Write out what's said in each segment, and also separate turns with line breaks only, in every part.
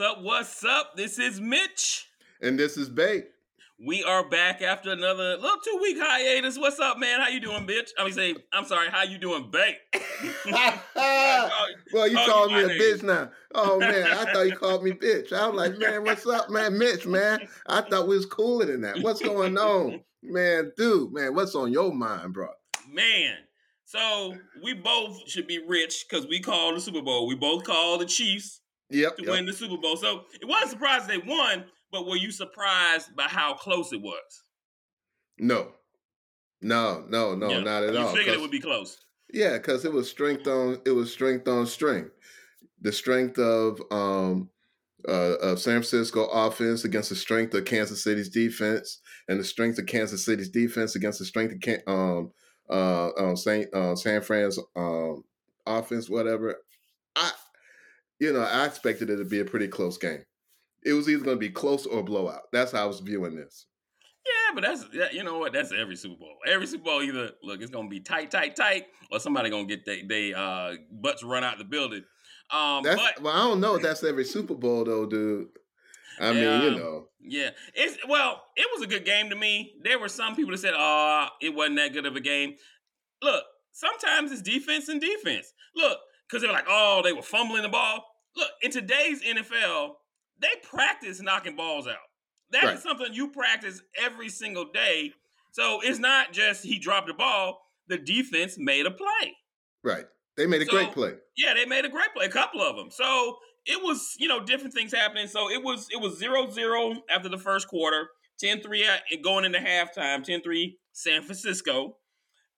What's up? What's up? This is Mitch.
And this is Bake.
We are back after another little two week hiatus. What's up, man? How you doing, bitch? I mean, say, I'm sorry. How you doing, Bake?
well, you
call
called me a
name.
bitch now. Oh man, I thought you called me bitch. I was like, man, what's up, man, Mitch, man? I thought we was cooler than that. What's going on, man, dude, man? What's on your mind, bro?
man. So we both should be rich because we called the Super Bowl. We both called the Chiefs
Yep.
to
yep.
win the Super Bowl. So it wasn't surprised they won, but were you surprised by how close it was?
No, no, no, no,
Yeah.
not at
you
all.
You figured it would be close.
Yeah, because it was strength on it was strength on strength. The strength of um uh, of San Francisco offense against the strength of Kansas City's defense, and the strength of Kansas City's defense against the strength of Can- um uh, uh Saint uh, San Fran's um offense, whatever. I you know I expected it to be a pretty close game. It was either going to be close or blowout. That's how I was viewing this.
Yeah, but that's that, you know what? That's every Super Bowl. Every Super Bowl, either look, it's gonna be tight, tight, tight, or somebody gonna get they they uh butts run out the building. Um,
That's
but
well, I don't know. if That's every Super Bowl though, dude. I mean, you know.
yeah, it's well, it was a good game to me. There were some people that said, "Oh, it wasn't that good of a game." Look, sometimes it's defense and defense. Look, because they're like, "Oh, they were fumbling the ball." Look, in today's NFL, they practice knocking balls out. That is
Right.
something you practice every single day. So it's not just he dropped the ball. The defense made a play.
Right. They made a
So-
great play.
Yeah, they made a great play, a couple of them. So it was, you know, different things happening. So it was it was 0-0 after the first quarter, 10-3 at- going into halftime, 10-3 San Francisco.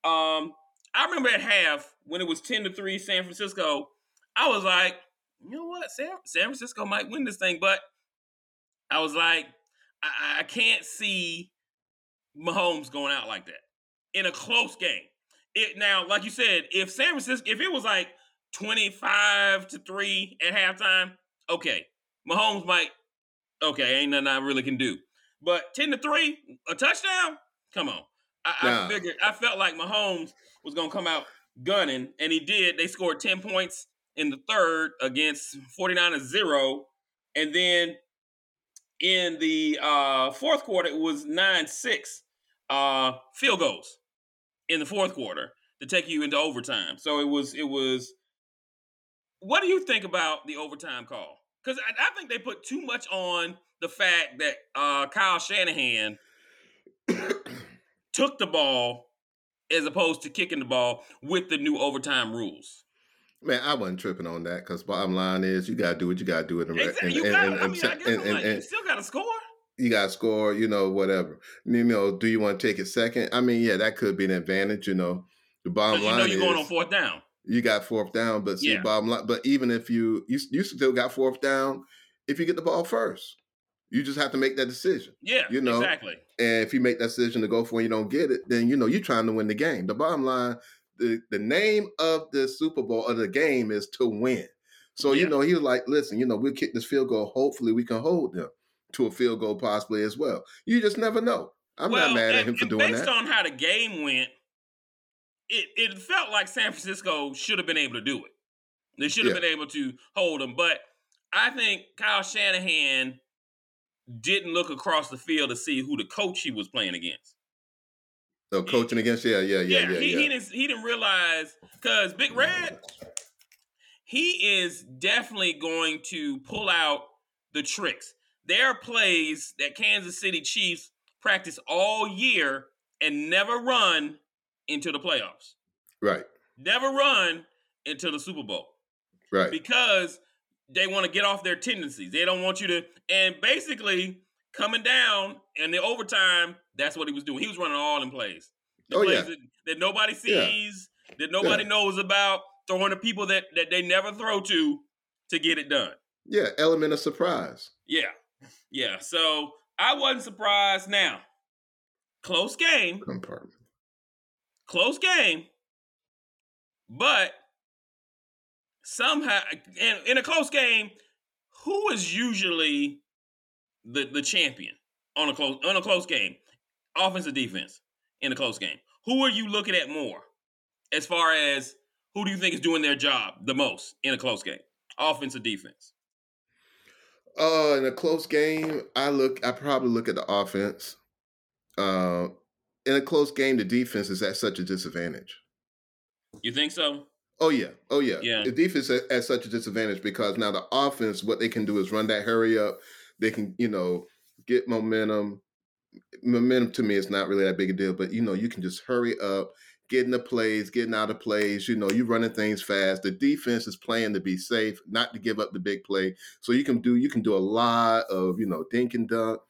Um, I remember at half when it was 10 to 3 San Francisco, I was like, you know what? San, San Francisco might win this thing, but I was like, I, I can't see Mahomes going out like that in a close game. It now, like you said, if San Francisco, if it was like 25 to 3 at halftime, okay. Mahomes might, okay, ain't nothing I really can do. But 10 to 3, a touchdown? Come on. I. I figured, I felt like Mahomes was going to come out gunning, and he did. They scored 10 points in the third against 49 to 0. And then in the uh, fourth quarter, it was 9 6 uh, field goals in the fourth quarter to take you into overtime. So it was it was. What do you think about the overtime call? Because I, I think they put too much on the fact that uh, Kyle Shanahan took the ball as opposed to kicking the ball with the new overtime rules.
Man, I wasn't tripping on that because bottom line is you gotta do what you gotta do in the
Exactly. You
and,
got.
and,
I
and,
mean, I guess
and,
like, you still got to score.
you gotta score, you know, whatever. You know, do you want to take it second? I mean, yeah, that could be an advantage, you know. The bottom
you
line
know you're going on fourth down.
you got fourth down, but see,
Yeah.
bottom line, but even if you you you still got fourth down if you get the ball first. You just have to make that decision.
Yeah,
You know,
exactly.
And if you make that decision to go for it and you don't get it, then you know you're trying to win the game. The bottom line, the, the name of the Super Bowl or the game is to win. So
Yeah.
you know he was like, listen, you know we'll kick this field goal. Hopefully we can hold them to a field goal possibly as well. You just never know. I'm not mad at him for doing
based
that.
Based on how the game went, it it felt like San Francisco should have been able to do it. They should have
Yeah.
been able to hold them, but I think Kyle Shanahan didn't look across the field to see who the coach he was playing against.
So coaching against, yeah, yeah, yeah, yeah,
he,
yeah.
he didn't he didn't realize because Big mm. Red, he is definitely going to pull out the tricks. There are plays that Kansas City Chiefs practice all year and never run into the playoffs.
right,
Never run into the Super Bowl
right.
because they want to get off their tendencies. They don't want you to, and basically coming down in the overtime, that's what he was doing. He was running all in plays. The
Oh,
plays
yeah.
that, that nobody
Yeah.
sees, that nobody
Yeah.
knows about, throwing to people that, that they never throw to to get it done.
Yeah, element of surprise.
Yeah. Yeah. So I wasn't surprised. Now, close game,
Compartment.
close game, but somehow in, in a close game, who is usually the the champion on a close on a close game? Offense or defense in a close game? Who are you looking at more as far as who do you think is doing their job the most in a close game? Offense or defense?
Uh, in a close game, I look. I probably look at the offense. Uh, in a close game, the defense is at such a disadvantage.
You think so?
Oh yeah, oh yeah.
Yeah.
The defense at, at such a disadvantage because now the offense, what they can do is run that hurry up. They can, you know, get momentum. Momentum to me is not really that big a deal, but you know, you can just hurry up, getting the plays, getting out of plays. You know, you running things fast. The defense is playing to be safe, not to give up the big play. So you can do you can do a lot of you know dink and dunk.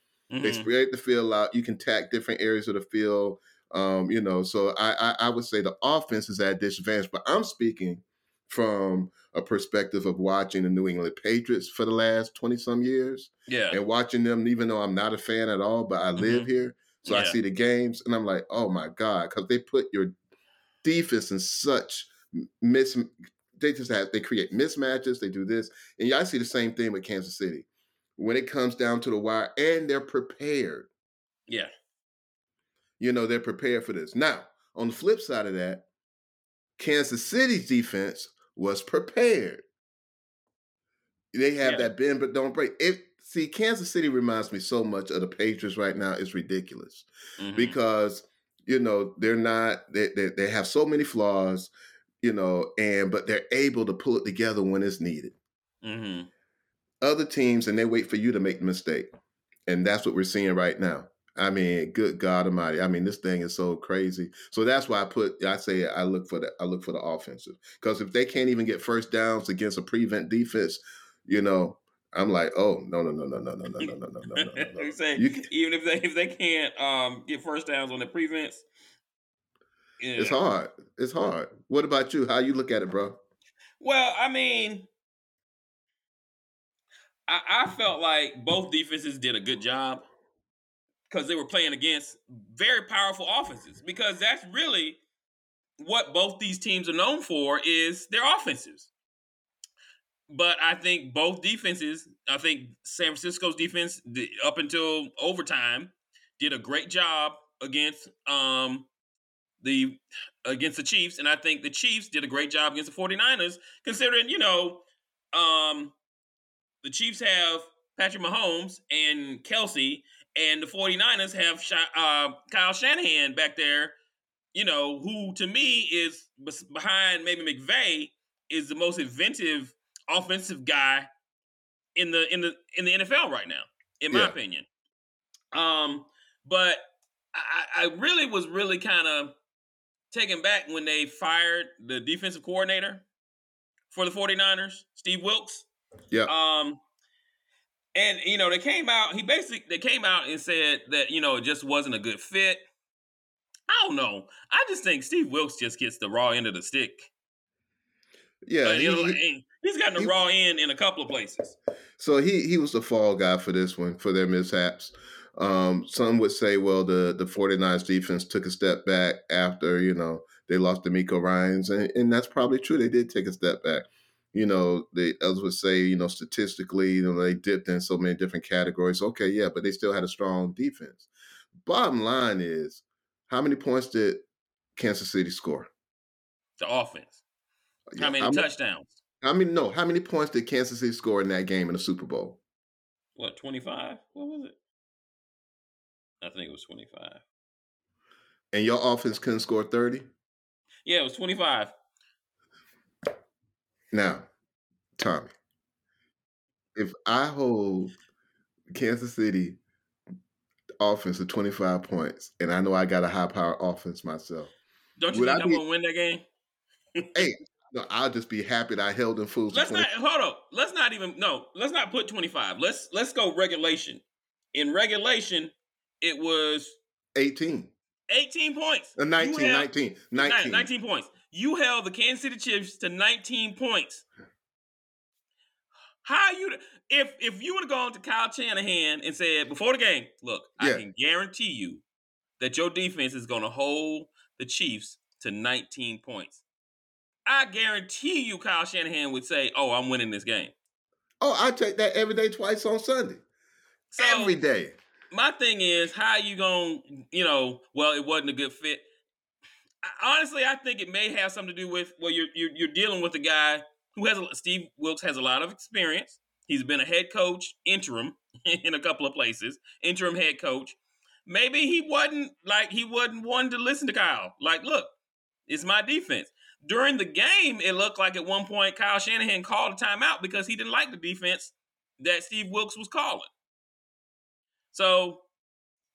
They
Mhm.
spread the field out. You can tack different areas of the field. Um, you know, so I, I I would say the offense is at disadvantage, but I'm speaking from a perspective of watching the New England Patriots for the last 20 some years
Yeah.
and watching them, even though I'm not a fan at all, but I mm-hmm. live here. So I see the games and I'm like, oh my God, because they put your defense in such mis they just have they create mismatches, they do this. And yeah, I see the same thing with Kansas City. When it comes down to the wire, and they're prepared.
Yeah.
You know, they're prepared for this. Now, on the flip side of that, Kansas City's defense was prepared. They have
Yeah.
that bend but don't break. It see, Kansas City reminds me so much of the Patriots right now. It's ridiculous
Mhm.
because you know they're not they, they they have so many flaws, you know, and but they're able to pull it together when it's needed.
Mhm.
Other teams and they wait for you to make the mistake, and that's what we're seeing right now. I mean, good God Almighty! I mean, this thing is so crazy. So that's why I put I say I look for the I look for the offensive because if they can't even get first downs against a prevent defense, you know, I'm like, oh no no no no no no no no no no no no no.
You
You
even if they if they can't um get first downs on the prevents, yeah.
It's hard. It's hard. What about you? How you look at it, bro?
Well, I mean, I, I felt like both defenses did a good job because they were playing against very powerful offenses. Because that's really what both these teams are known for is their offenses. But I think both defenses, I think San Francisco's defense up until overtime did a great job against um the against the Chiefs and I think the Chiefs did a great job against the 49ers considering, you know, um the Chiefs have Patrick Mahomes and Kelce and the 49ers have uh, Kyle Shanahan back there, you know, who to me is behind maybe McVay is the most inventive offensive guy in the in the in the NFL right now, in my
Yeah.
opinion. Um, but I, I really was really kind of taken back when they fired the defensive coordinator for the 49ers, Steve Wilks.
Yeah.
Um, and you know, they came out, he basically they came out and said that, you know, it just wasn't a good fit. I don't know. I just think Steve Wilks just gets the raw end of the stick.
Yeah.
Uh,
he- he-
he's gotten the
he-
raw end in a couple of places.
so he he was the fall guy for this one for their mishaps. Um, some would say, well, the the 49ers defense took a step back after you know they lost DeMeco Ryans, and, and that's probably true. They did take a step back. You know, the others would say, you know, statistically, you know, they dipped in so many different categories. Okay, yeah, but they still had a strong defense. Bottom line is, how many points did Kansas City score?
The offense. Uh, how many
How mu-
touchdowns?
I mean, no. How many points did Kansas City score in that game in the Super Bowl?
What, 25? What was it? I think it was 25.
And your offense couldn't score 30?
Yeah, it was 25.
Now, Tommy, if I hold Kansas City offense to 25 points, and I know I got a high power offense myself,
Don't you
Would
think
I
I'm
be-
gonna win that game?
hey, no, I'll just be happy that I held them fools
Let's
20.
not hold up. Let's not even no. Let's not put 25. Let's let's go regulation. In regulation, it was
18.
18 points.
Uh, 19,
You
19, 19.
19 points. You held the Kansas City Chiefs to 19 points. How you if if you would have gone to Kyle Shanahan and said before the game, look, I can guarantee you that your defense is going to hold the Chiefs to 19 points. I guarantee you, Kyle Shanahan would say, "Oh, I'm winning this game."
Oh, I take that every day, twice on Sunday.
So
every day.
my thing is, how you going? to You know, well, it wasn't a good fit. I, honestly, I think it may have something to do with well, you're you're, you're dealing with a guy who has a, Steve Wilks has a lot of experience. He's been a head coach, interim in a couple of places, interim head coach. Maybe he wasn't like he wasn't one to listen to Kyle. Like, look, it's my defense. During the game, it looked like at one point Kyle Shanahan called a timeout because he didn't like the defense that Steve Wilks was calling. So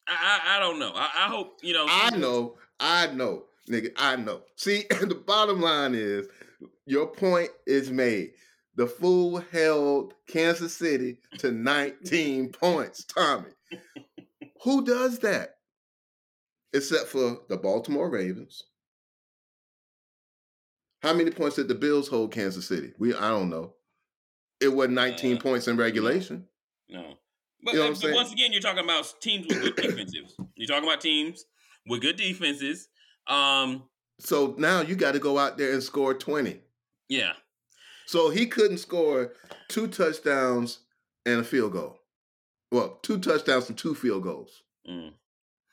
I, I, I don't know. I, I, hope you know.
I know. I know, nigga. I know. See, the bottom line is your point is made. The fool held Kansas City to 19 points. Tommy, who does that? Except for the Baltimore Ravens. How many points did the Bills hold Kansas City? We I don't know. It was 19 uh, points in regulation.
No. But, you know but once again, you're talking about teams with good defenses. You're talking about teams with good defenses. Um,
so now you got to go out there and score 20.
Yeah.
So he couldn't score two touchdowns and a field goal. Well, two touchdowns and two field goals. Mm.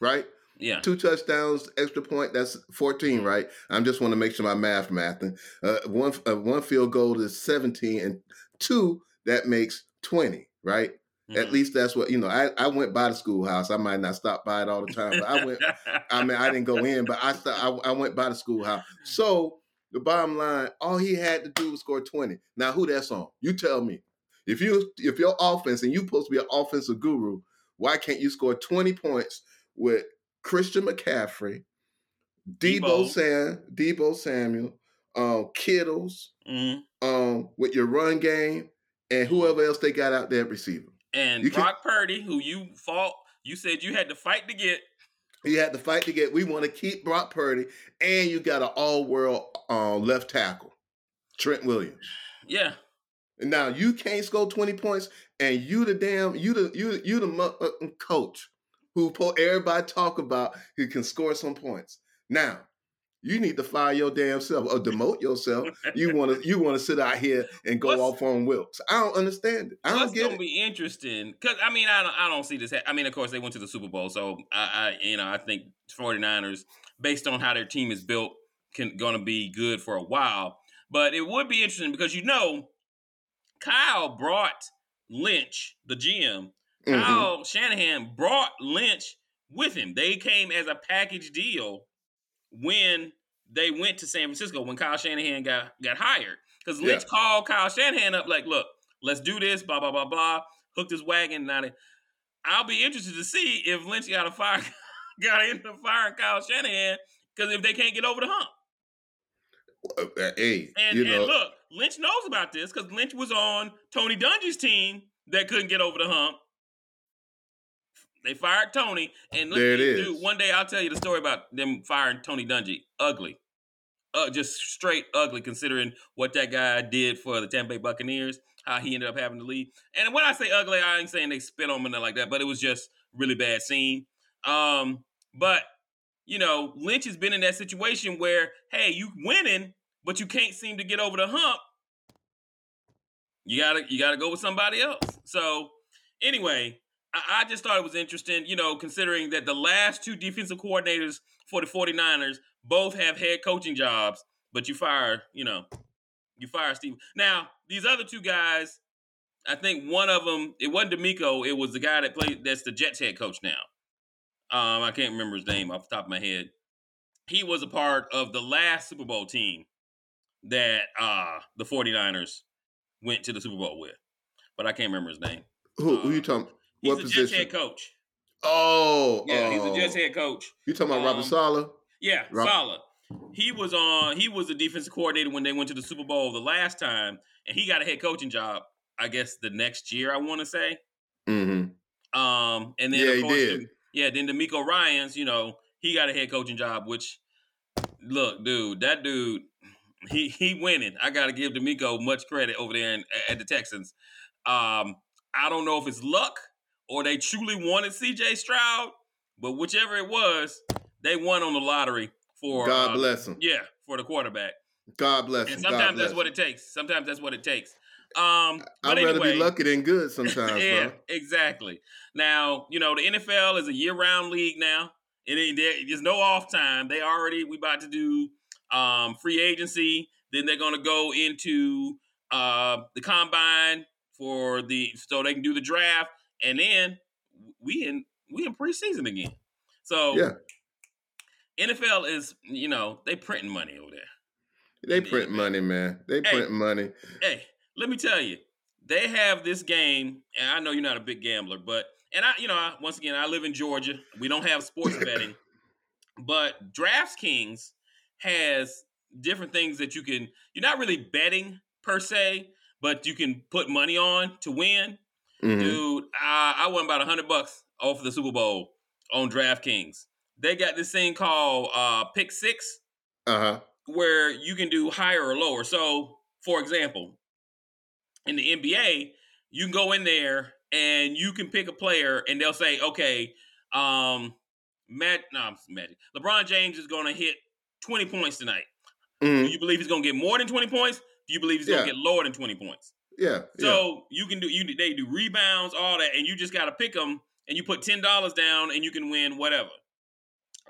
Right?
Yeah.
Two touchdowns, extra point, that's 14, right? I am just want to make sure my math mathing. Uh, one uh, one field goal is 17 and two that makes 20, right? Mm-hmm. At least that's what you know. I, I went by the schoolhouse. I might not stop by it all the time, but I went. I mean, I didn't go in, but I, I I went by the schoolhouse. So the bottom line, all he had to do was score twenty. Now, who that's on? You tell me. If you if your offense and you supposed to be an offensive guru, why can't you score twenty points with Christian McCaffrey, Deebo, Deebo. Sam, Deebo Samuel, um, Kittles, mm-hmm. um, with your run game, and whoever else they got out there receiving.
And you Brock can, Purdy, who you fought, you said you had to fight to get.
You had to fight to get. We want to keep Brock Purdy, and you got an all-world uh, left tackle, Trent Williams.
Yeah.
And now you can't score twenty points, and you the damn you the you you the uh, coach who everybody talk about who can score some points. Now you need to fire your damn self or demote yourself. you want to you want to sit out here and go what's, off on Wilks. I don't understand it. I don't get it.
It's gonna be interesting because I mean I don't I don't see this. Ha- I mean of course they went to the Super Bowl, so I, I you know I think 49ers based on how their team is built can going to be good for a while. But it would be interesting because you know Kyle brought Lynch, the GM. Mm-hmm. Kyle Shanahan brought Lynch with him. They came as a package deal when they went to San Francisco when Kyle Shanahan got got hired. Because Lynch yeah. called Kyle Shanahan up like, look, let's do this, blah, blah, blah, blah. Hooked his wagon. Now I'll be interested to see if Lynch got a fire got into firing Kyle Shanahan because if they can't get over the hump.
Uh, uh, hey,
and, you know. and look, Lynch knows about this because Lynch was on Tony Dungy's team that couldn't get over the hump. They fired Tony, and look, there it is. Dude, one day I'll tell you the story about them firing Tony Dungy. Ugly, uh, just straight ugly, considering what that guy did for the Tampa Bay Buccaneers. How he ended up having to leave. And when I say ugly, I ain't saying they spit on him and like that, but it was just really bad scene. Um, but you know, Lynch has been in that situation where, hey, you winning, but you can't seem to get over the hump. You gotta you gotta go with somebody else. So anyway, I, I just thought it was interesting, you know, considering that the last two defensive coordinators for the 49ers both have head coaching jobs, but you fire, you know, you fire Steve. Now, these other two guys, I think one of them, it wasn't DeMeco, it was the guy that played, that's the Jets head coach now. Um, I can't remember his name off the top of my head. He was a part of the last Super Bowl team that uh, the 49ers went to the Super Bowl with, but I can't remember his name.
Who, who you um, talking?
He's what a position? Jets head coach.
Oh,
yeah, oh. he's a Jets head coach.
You talking about um, Robert Saleh?
Yeah, Rob- Saleh. He was on. He was a defensive coordinator when they went to the Super Bowl the last time, and he got a head coaching job. I guess the next year, I want to say.
Mm-hmm.
Um, and then
yeah, he did.
The, yeah, then DeMeco Ryans, you know, he got a head coaching job. Which, look, dude, that dude, he he winning. I got to give DeMeco much credit over there in, at the Texans. Um, I don't know if it's luck or they truly wanted CJ Stroud, but whichever it was, they won on the lottery for
God uh, bless them.
Yeah, for the quarterback.
God bless
And sometimes that's what it takes. Sometimes that's what it takes. Um,
I'd
anyway,
rather be lucky than good sometimes. yeah, bro.
exactly. Now you know the NFL is a year-round league now. It, there's no off time. They already we about to do um, free agency. Then they're going to go into uh, the combine for the so they can do the draft, and then we in we in preseason again. So
Yeah.
NFL is you know they printing money over there.
They print money, man. They
Hey.
print money.
Hey, let me tell you, they have this game, and I know you're not a big gambler, but and I, you know, I, once again, I live in Georgia. We don't have sports betting, but DraftKings has different things that you can. You're not really betting per se, but you can put money on to win.
Mhm.
Dude, I, I won about a hundred bucks off of the Super Bowl on DraftKings. They got this thing called uh, Pick Six
Uh huh.
where you can do higher or lower. So, for example, in the NBA, you can go in there and you can pick a player, and they'll say, "Okay, um, Matt, no, Magic, LeBron James is going to hit 20 points tonight. Do
Mhm.
you believe he's going to get more than 20 points? Do you believe he's going to get lower than 20 points?
Yeah. yeah.
So you can do you they do rebounds, all that, and you just got to pick them, and you put ten dollars down, and you can win whatever.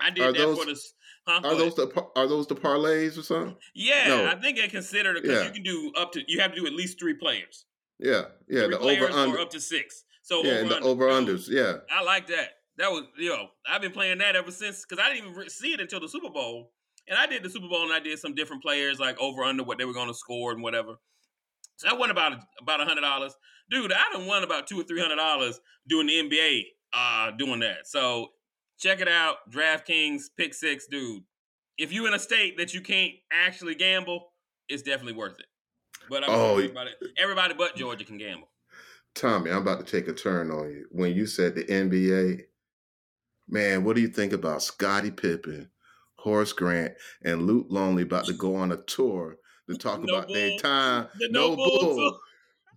I did
Are
that
those-
for this. Huh?
Are those the are those the parlays or something?
Yeah,
No.
I think they consider it because
Yeah.
you can do up to you have to do at least three players.
Yeah. Yeah.
three
the over under.
up to six. So
Yeah,
over
the over unders. Yeah.
I like that. That was you know I've been playing that ever since because I didn't even see it until the Super Bowl. And I did the Super Bowl and I did some different players like over under what they were going to score and whatever. So I won about about a hundred dollars, dude. I done won about two or three hundred dollars doing the NBA, uh, doing that. So check it out, DraftKings Pick Six, dude. If you're in a state that you can't actually gamble, it's definitely worth it. But I'm
Oh,
everybody, everybody but Georgia can gamble.
Tommy, I'm about to take a turn on you. When you said the NBA, man, what do you think about Scottie Pippen, Horace Grant, and Luke Longley about to go on a tour to talk
No
about their time?
The
no,
no bull
bull.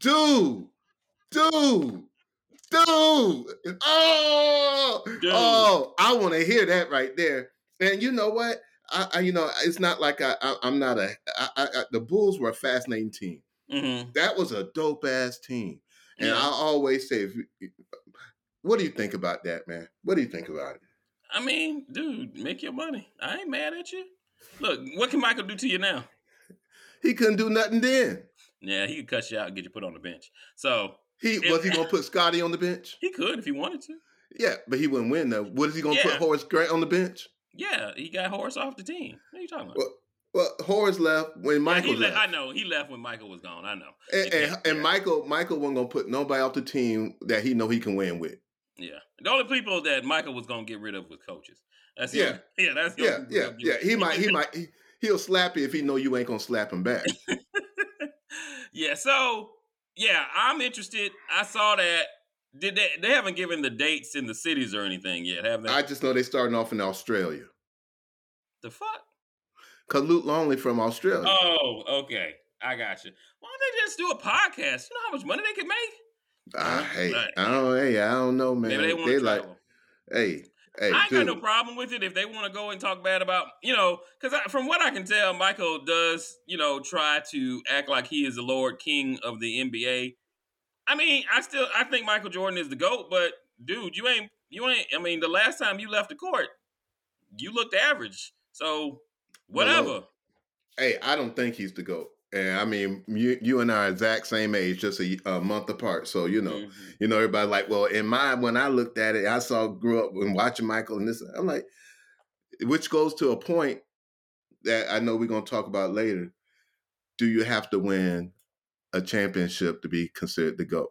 Dude, dude, dude. Oh,
Dude.
oh, I want to hear that right there. And you know what? I, I you know, it's not like I, I I'm not a. I, I, I, the Bulls were a fascinating team.
Mm-hmm.
That was a dope ass team. And
Yeah.
I always say, if you, what do you think about that, man? What do you think about it?
I mean, dude, make your money. I ain't mad at you. Look, what can Michael do to you now?
He couldn't do nothing then.
Yeah, he could cut you out and get you put on the bench. So
He
If-
was he gonna put Scottie on the bench?
he could if he wanted to.
Yeah, but he wouldn't win though. What is he gonna
Yeah.
put Horace Grant on the bench?
Yeah, he got Horace off the team. What are you talking about?
Well, well, Horace left when Michael
he le-
left.
I know he left when Michael was gone. I know.
And, and,
Yeah.
and Michael, Michael wasn't gonna put nobody off the team that he know he can win with.
Yeah, the only people that Michael was gonna get rid of was coaches. That's
Yeah.
only- yeah, that's
Yeah, yeah, yeah. He might, he might, he, he'll slap you if he know you ain't gonna slap him back.
yeah, so yeah, I'm interested. I saw that. Did they? They haven't given the dates in the cities or anything yet, have they?
I just know they starting off in Australia.
the fuck?
Cause Luke Longley from Australia.
Oh, okay. I got you. Why don't they just do a podcast? You know how much money they could make?
I, hey,
Right.
I don't, hey, I don't know, man.
Maybe they want
they
to
like,
travel.
hey, hey,
I ain't
dude.
got no problem with it if they want to go and talk bad about, you know, because from what I can tell, Michael does, you know, try to act like he is the Lord King of the NBA. I mean, I still, I think Michael Jordan is the goat, but dude, you ain't, you ain't. I mean, the last time you left the court, you looked average. So whatever.
Hey, I don't think he's the goat. And I mean, you, you and I are exact same age, just a, a month apart. So you know,
Mhm.
you know, everybody like, well, in my when I looked at it, I saw grew up and watching Michael and this. I'm like, which goes to a point that I know we're gonna talk about later. Do you have to win a championship to be considered the goat?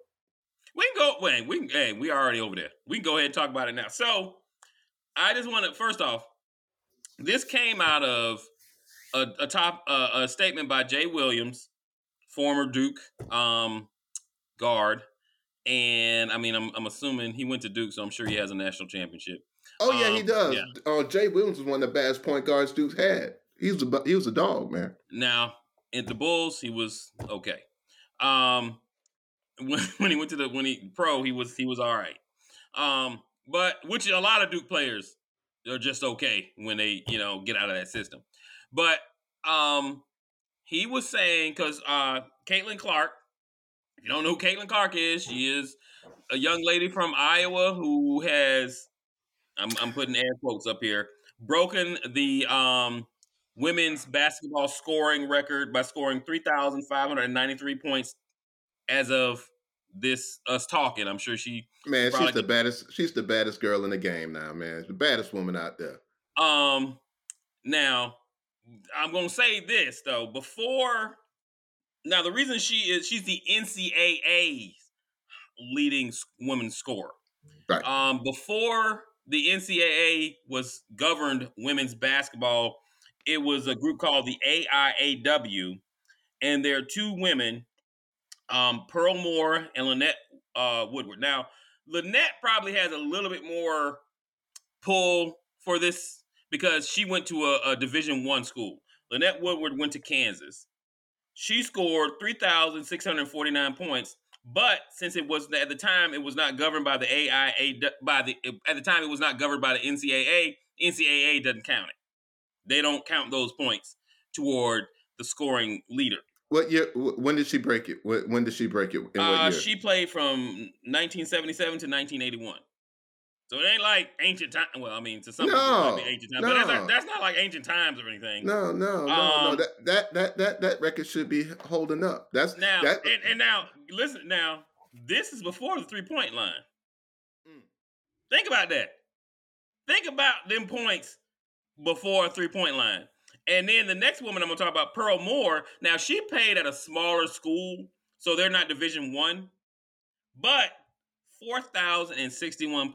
We can go. Wait, we can. Hey, we are already over there. We can go ahead and talk about it now. So, I just want to first off, this came out of a, a top uh, a statement by Jay Williams, former Duke um, guard, and I mean, I'm I'm assuming he went to Duke, so I'm sure he has a national championship.
Oh yeah, he
Um,
does.
yeah.
Oh, Jay Williams was one of the best point guards Duke's had. He was a he was a dog, man.
Now, at the Bulls, he was okay. Um, when, when he went to the when he pro, he was he was all right. Um, but which a lot of Duke players are just okay when they you know get out of that system. But um, he was saying because uh, Caitlin Clark, if you don't know who Caitlin Clark is, she is a young lady from Iowa who has I'm, I'm putting air quotes up here broken the um women's basketball scoring record by scoring 3,593 points as of this us talking. I'm sure she
Man, she's the baddest. She's the baddest girl in the game now, man. The baddest woman out there.
Um, now I'm gonna say this though. Before now, the reason she is she's the NCAA's leading women's scorer.
Right.
Um, before the NCAA was governed women's basketball, it was a group called the AIAW, and there are two women, um, Pearl Moore and Lynette uh, Woodard. Now, Lynette probably has a little bit more pull for this because she went to a, a Division One school. Lynette Woodard went to Kansas. She scored three thousand six hundred forty nine points, but since it was at the time it was not governed by the AIA by the at the time it was not governed by the NCAA. NCAA doesn't count it. They don't count those points toward the scoring leader.
What year? When did she break it? When did she break it? In what
Uh, she played from 1977 to 1981. So it ain't like ancient time. Well, I mean, to some people, it might be
No,
ancient times, but that's
no.
not, that's not like ancient times or anything.
no, no, no, no.
Um,
That, that that that that record should be holding up. That's
Now,
that.
and, and now, listen. Now, this is before the three point line.
Mm.
Think about that. Think about them points before a three point line. And then the next woman I'm gonna talk about, Pearl Moore. Now she played at a smaller school, so they're not Division One, but four thousand and sixty one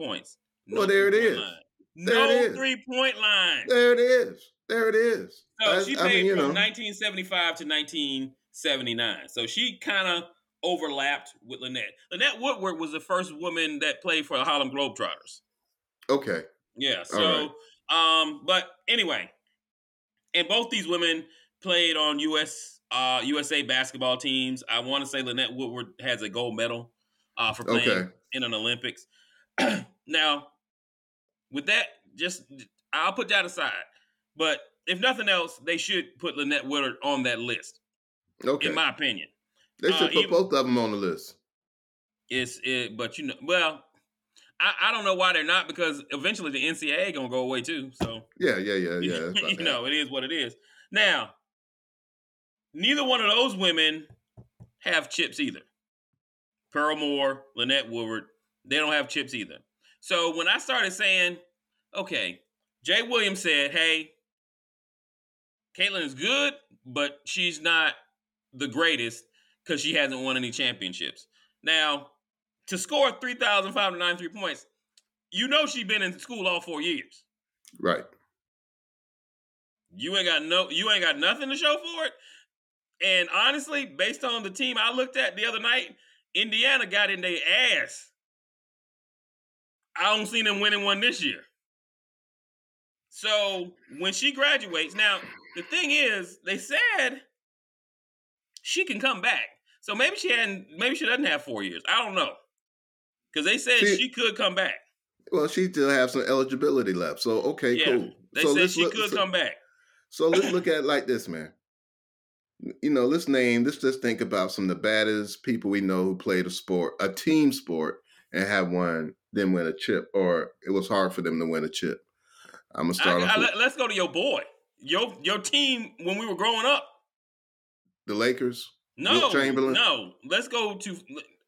points.
Well, there it
line.
There
no
is.
three point line.
there it is. There it is.
So
I-
she
I
played
mean,
from
know.
1975 to 1979. So she kind of overlapped with Lynette. Lynette Woodard was the first woman that played for the Harlem Globetrotters.
Okay.
Yeah. So, um, but anyway, and both these women played on U.S. Uh, USA basketball teams. I want to say Lynette Woodard has a gold medal uh, for playing
Okay.
in an Olympics. now, with that, just I'll put that aside. But if nothing else, they should put Lynette Woodard on that list,
Okay.
in my opinion.
they should
uh,
put
even-
both of them on the list.
It's it, but you know, well, I, I don't know why they're not because eventually the NCAA gonna go away too. So
Yeah, yeah, yeah, yeah.
you
that.
know, it is what it is. Now, neither one of those women have chips either. Pearl Moore, Lynette Woodard, they don't have chips either. So when I started saying, okay, Jay Williams said, hey, Caitlin is good, but she's not the greatest because she hasn't won any championships. Now, to score 3,593 points, you know she's been in school all four years.
Right.
You ain't got no you ain't got nothing to show for it. And honestly, based on the team I looked at the other night, Indiana got in their ass. I don't see them winning one this year. So when she graduates, now the thing is, they said she can come back. So maybe she hadn't maybe she doesn't have four years. I don't know. Because they said
See-
she could come back.
Well, she still have some eligibility left. So okay,
Yeah,
cool.
They
so
said she
look-
could
so-
come back.
So let's look at it like this, man. You know, let's name, let's just think about some of the baddest people we know who played a sport, a team sport, and have won, then win a chip, or it was hard for them to win a chip. I'm gonna start
I,
off with
let, let's go to your boy. Your your team when we were growing up.
the Lakers.
No,
Chamberlain?
no. Let's go to.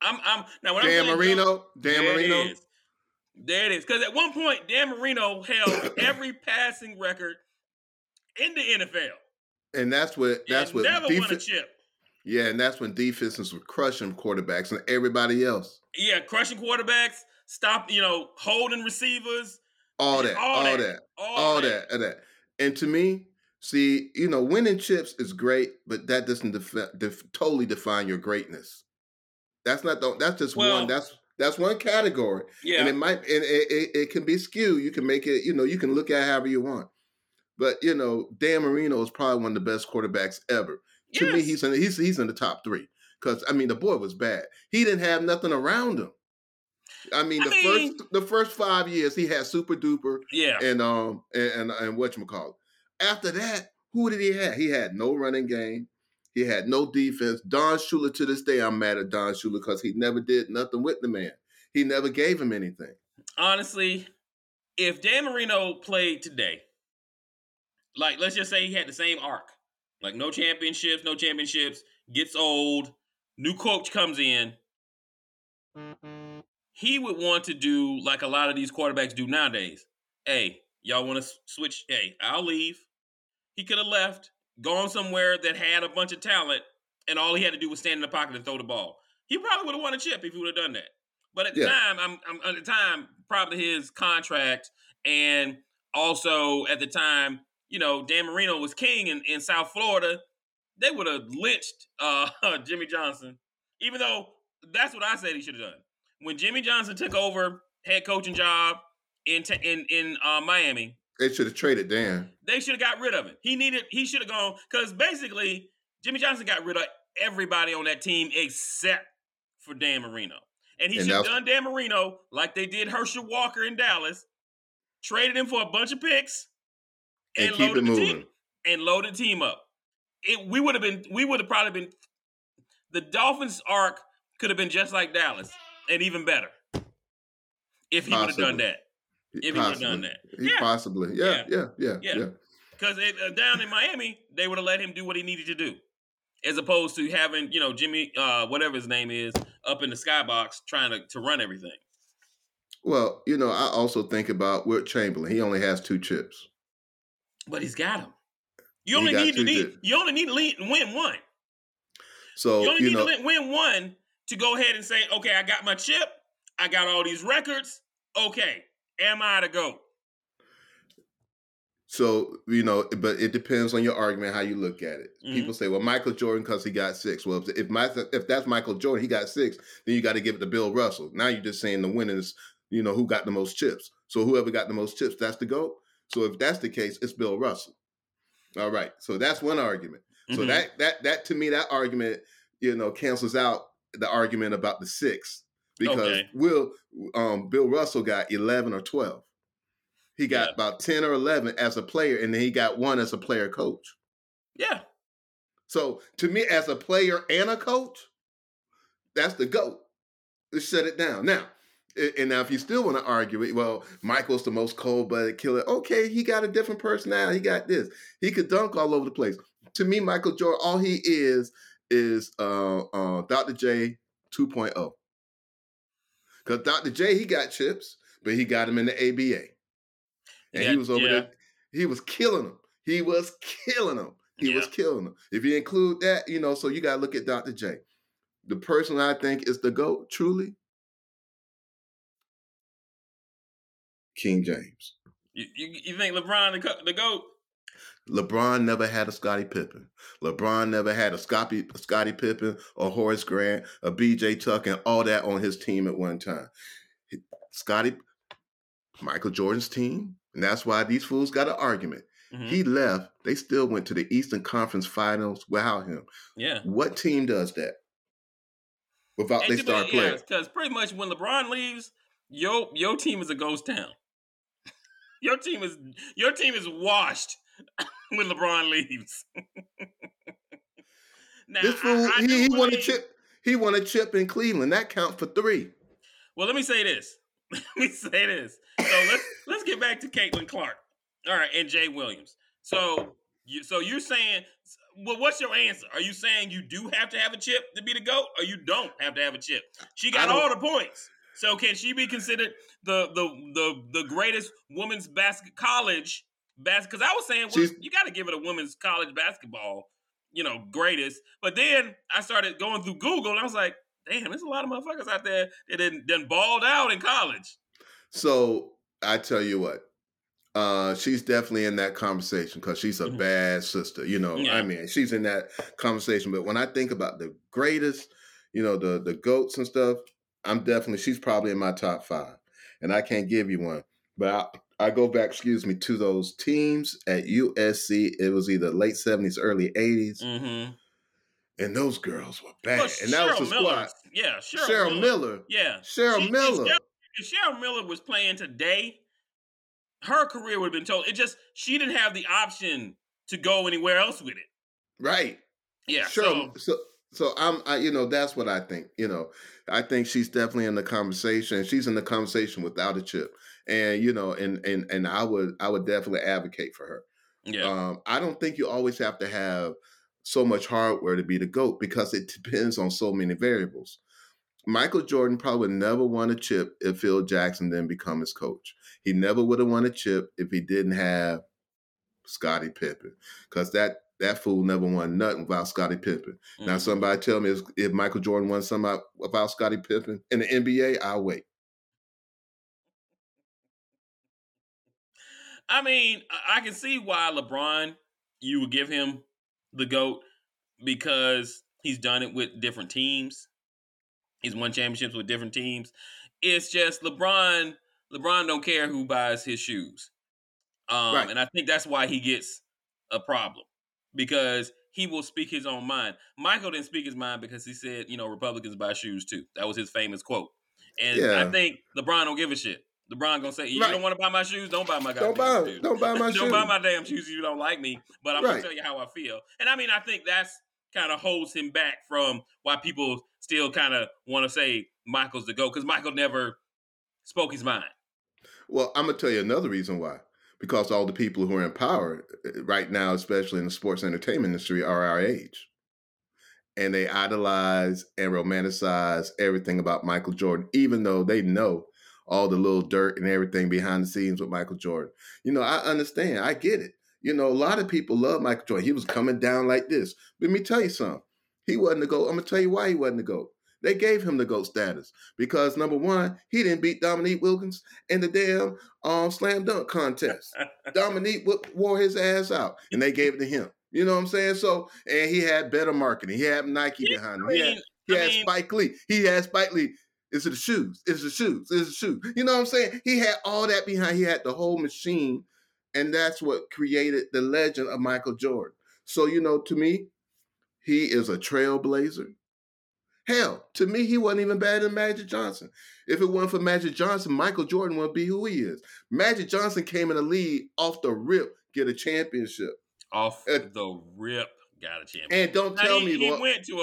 I'm. I'm now. When
Dan
I'm
Marino.
go-
Dan
there
Marino.
It is. There it is. Because at one point, Dan Marino held every passing record in the NFL.
And that's what that's what
never won a chip.
Yeah, and that's when defenses were crushing quarterbacks and everybody else.
Yeah, crushing quarterbacks, stop. You know, holding receivers,
All that,
all
all,
that.
that,
all,
all
that.
that, and that. And to me, see, you know, winning chips is great, but that doesn't defi- def- totally define your greatness. That's not the, that's just
Well-
one. That's that's one category,
Yeah,
and it might and it, it, it can be skewed. You can make it, you know, you can look at it however you want. But you know, Dan Marino is probably one of the best quarterbacks ever. To me, he's in he's he's in the top three because I mean the boy was bad. He didn't have nothing around him. I mean,
I
the
mean-
first the first five years he had super duper
yeah.
and um and and, and what you call After that, who did he have? He had no running game. He had no defense. Don Shula to this day, I'm mad at Don Shula because he never did nothing with the man. He never gave him anything.
honestly, if Dan Marino played today, like let's just say he had the same arc, like no championships, no championships, gets old, new coach comes in, he would want to do like a lot of these quarterbacks do nowadays. Hey, y'all want to switch? Hey, I'll leave. He could have left, gone somewhere that had a bunch of talent, and all he had to do was stand in the pocket and throw the ball. He probably would have won a chip if he would have done that. But at the time, I'm, I'm at the time probably his contract, and also at the time, you know, Dan Marino was king in, in South Florida. They would have lynched uh, Jimmy Johnson, even though that's what I said he should have done. When Jimmy Johnson took over head coaching job in t- in in uh, Miami,
They should have traded Dan.
they should have got rid of him. He needed. He should have gone because basically Jimmy Johnson got rid of everybody on that team except for Dan Marino, and he should have done Dan Marino like they did Herschel Walker in Dallas, traded him for a bunch of picks,
And
and,
keep
loaded
it
the team
moving.
and loaded the team up. It we would have been. We would have probably been. The Dolphins' arc could have been just like Dallas, and even better if he would have done that. If he would have done that. Yeah.
possibly. Yeah, yeah, yeah,
Yeah.
yeah.
Because uh, down in Miami, they would have let him do what he needed to do, as opposed to having you know Jimmy, uh, whatever his name is, up in the skybox trying to, to run everything.
Well, you know, I also think about Wilt Chamberlain. He only has two chips.
But he's got him. You only need to need, you only need to lead, win one.
So
you only
you
need
know,
to win one to go ahead and say, okay, I got my chip, I got all these records. Okay, am I to go?
So you know, but it depends on your argument how you look at it.
Mhm.
People say, "Well, Michael Jordan because he got six. Well, if my if that's Michael Jordan, he got six. Then you got to give it to Bill Russell. Now you're just saying the winners. You know who got the most chips. So whoever got the most chips, that's the goat. So if that's the case, it's Bill Russell. All right. So that's one argument. So
Mhm.
that that that to me that argument you know cancels out the argument about the six because
Okay.
Will um, Bill Russell got eleven or twelve. He got
Yeah.
about ten or eleven as a player, and then he got one as a player coach.
yeah,
So to me, as a player and a coach, that's the goat. Let's shut it down now. And now, if you still want to argue it, well, Michael's the most cold-blooded killer. Okay, he got a different personality. He got this. He could dunk all over the place. To me, Michael Jordan, all he is is uh, uh, Dr. J 2.0. Because Dr. J, he got chips, but he got him in the ABA. And
Yeah,
he was over
yeah.
there. He was killing them. He was killing them. He was killing them. If you include that, you know, so you got to look at Dr. J. The person I think is the GOAT, truly, King James.
you, you, you think LeBron the, the goat?
LeBron never had a Scottie Pippen. LeBron never had a Scottie, Scottie Pippen or Horace Grant or BJ Tuck and all that on his team at one time. Scottie, Michael Jordan's team, and that's why these fools got an argument.
Mhm.
He left. They still went to the Eastern Conference Finals without him.
yeah.
What team does that without their star player?
Because pretty much when LeBron leaves, your your team is a ghost town. your team is your team is washed when LeBron leaves. now,
This fool,
I- I
he, he won a chip. He won a chip in Cleveland. That counts for three.
Well, let me say this. Let me say this. So let's let's get back to Caitlin Clark. All right, and Jay Williams. So you so you're saying well, what's your answer? Are you saying you do have to have a chip to be the GOAT, or you don't have to have a chip? She got all the points. So can she be considered the the the the greatest women's basket college basket? Because I was saying, well, you got to give it a women's college basketball, you know, greatest. But then I started going through Google, and I was like, damn, there's a lot of motherfuckers out there that didn't, done balled out in college.
So I tell you what, uh, she's definitely in that conversation because she's a
Mhm.
bad sister. You know,
Yeah.
I mean, she's in that conversation. But when I think about the greatest, you know, the the goats and stuff, I'm definitely she's probably in my top five, and I can't give you one. But I, go back, excuse me, to those teams at USC. It was either late '70s, early '80s,
Mm-hmm.
and those girls were bad.
Well,
and that was the
Miller,
squad.
yeah, Cheryl,
Cheryl,
Miller.
Miller.
yeah,
Cheryl
She- if
Miller.
Cheryl, if Cheryl Miller was playing today, her career would have been told. It just she didn't have the option to go anywhere else with it.
Right.
Yeah,
Sure.
so
So, so I'm, I, you know, that's what I think. You know, I think she's definitely in the conversation. She's in the conversation without a chip, and you know, and and and I would, I would definitely advocate for her.
yeah,
Um, I don't think you always have to have so much hardware to be the goat because it depends on so many variables. Michael Jordan probably never won a chip if Phil Jackson didn't become his coach. He never would have won a chip if he didn't have Scottie Pippen, because that that fool never won nothing without Scottie Pippen. Mm-hmm. Now, somebody tell me if, if Michael Jordan won something without Scottie Pippen in the NBA, I'll wait.
I mean, I can see why LeBron you would give him the GOAT because he's done it with different teams. He's won championships with different teams. It's just LeBron. LeBron don't care who buys his shoes, um, right. and I think that's why he gets a problem because he will speak his own mind. Michael didn't speak his mind because he said, you know, Republicans buy shoes too. That was his famous quote. And yeah. I think LeBron don't give a shit. LeBron gonna say, "You right. don't want to buy my shoes? Don't buy my
don't buy, shoes. Don't buy my shoes.
don't buy my damn shoes. If you don't like me." But I'm right. gonna tell you how I feel. And I mean, I think that's kind of holds him back from why people still kind of want to say Michael's the go because Michael never spoke his mind.
Well, I'm gonna tell you another reason why. Because all the people who are in power uh, right now, especially in the sports entertainment industry, are our age and they idolize and romanticize everything about Michael Jordan, even though they know all the little dirt and everything behind the scenes with Michael Jordan. You know, I understand. I get it. You know, a lot of people love Michael Jordan. He was coming down like this. But let me tell you something. He wasn't the GOAT. I'm to tell you why he wasn't the GOAT. They gave him the GOAT status because number one, he didn't beat Dominique Wilkins in the damn um, slam dunk contest. Dominique wore his ass out and they gave it to him. You know what I'm saying? So, and he had better marketing. He had Nike behind him. He had, he had Spike Lee. He had Spike Lee. It's the shoes? It's the shoes? It's the shoes? You know what I'm saying? He had all that behind. He had the whole machine, and that's what created the legend of Michael Jordan. So you know, to me, he is a trailblazer. Hell, to me, he wasn't even better than Magic Johnson. If it weren't for Magic Johnson, Michael Jordan wouldn't be who he is. Magic Johnson came in the league off the rip, get a championship.
Off the rip got a championship.
And don't now, tell
he,
me
he went to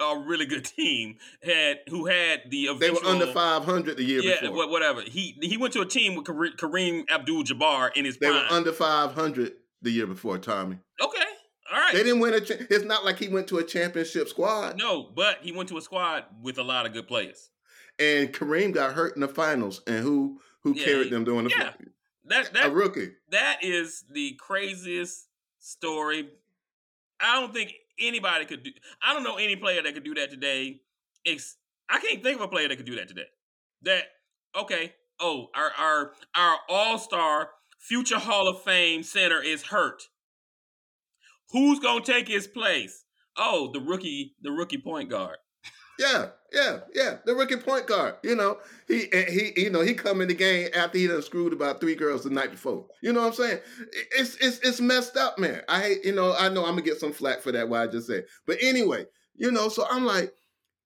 a, a really good team had who had the eventual,
they were under five hundred the year before.
yeah,
before.
whatever. He he went to a team with Kareem Abdul-Jabbar in his.
They
prime.
were under five hundred the year before, Tommy.
Okay. All right.
They didn't win a. Cha- it's not like he went to a championship squad.
No, but he went to a squad with a lot of good players.
And Kareem got hurt in the finals, and who who yeah, carried them during the
yeah. That that
a rookie.
That is the craziest story. I don't think anybody could do. I don't know any player that could do that today. It's, I can't think of a player that could do that today. That okay? Oh, our our our All Star future Hall of Fame center is hurt. Who's gonna take his place? Oh, the rookie, the rookie point guard.
Yeah, yeah, yeah. The rookie point guard. You know, he he you know he come in the game after he done screwed about three girls the night before. You know what I'm saying? It's it's it's messed up, man. I you know I know I'm gonna get some flack for that what I just said, but anyway, you know. So I'm like,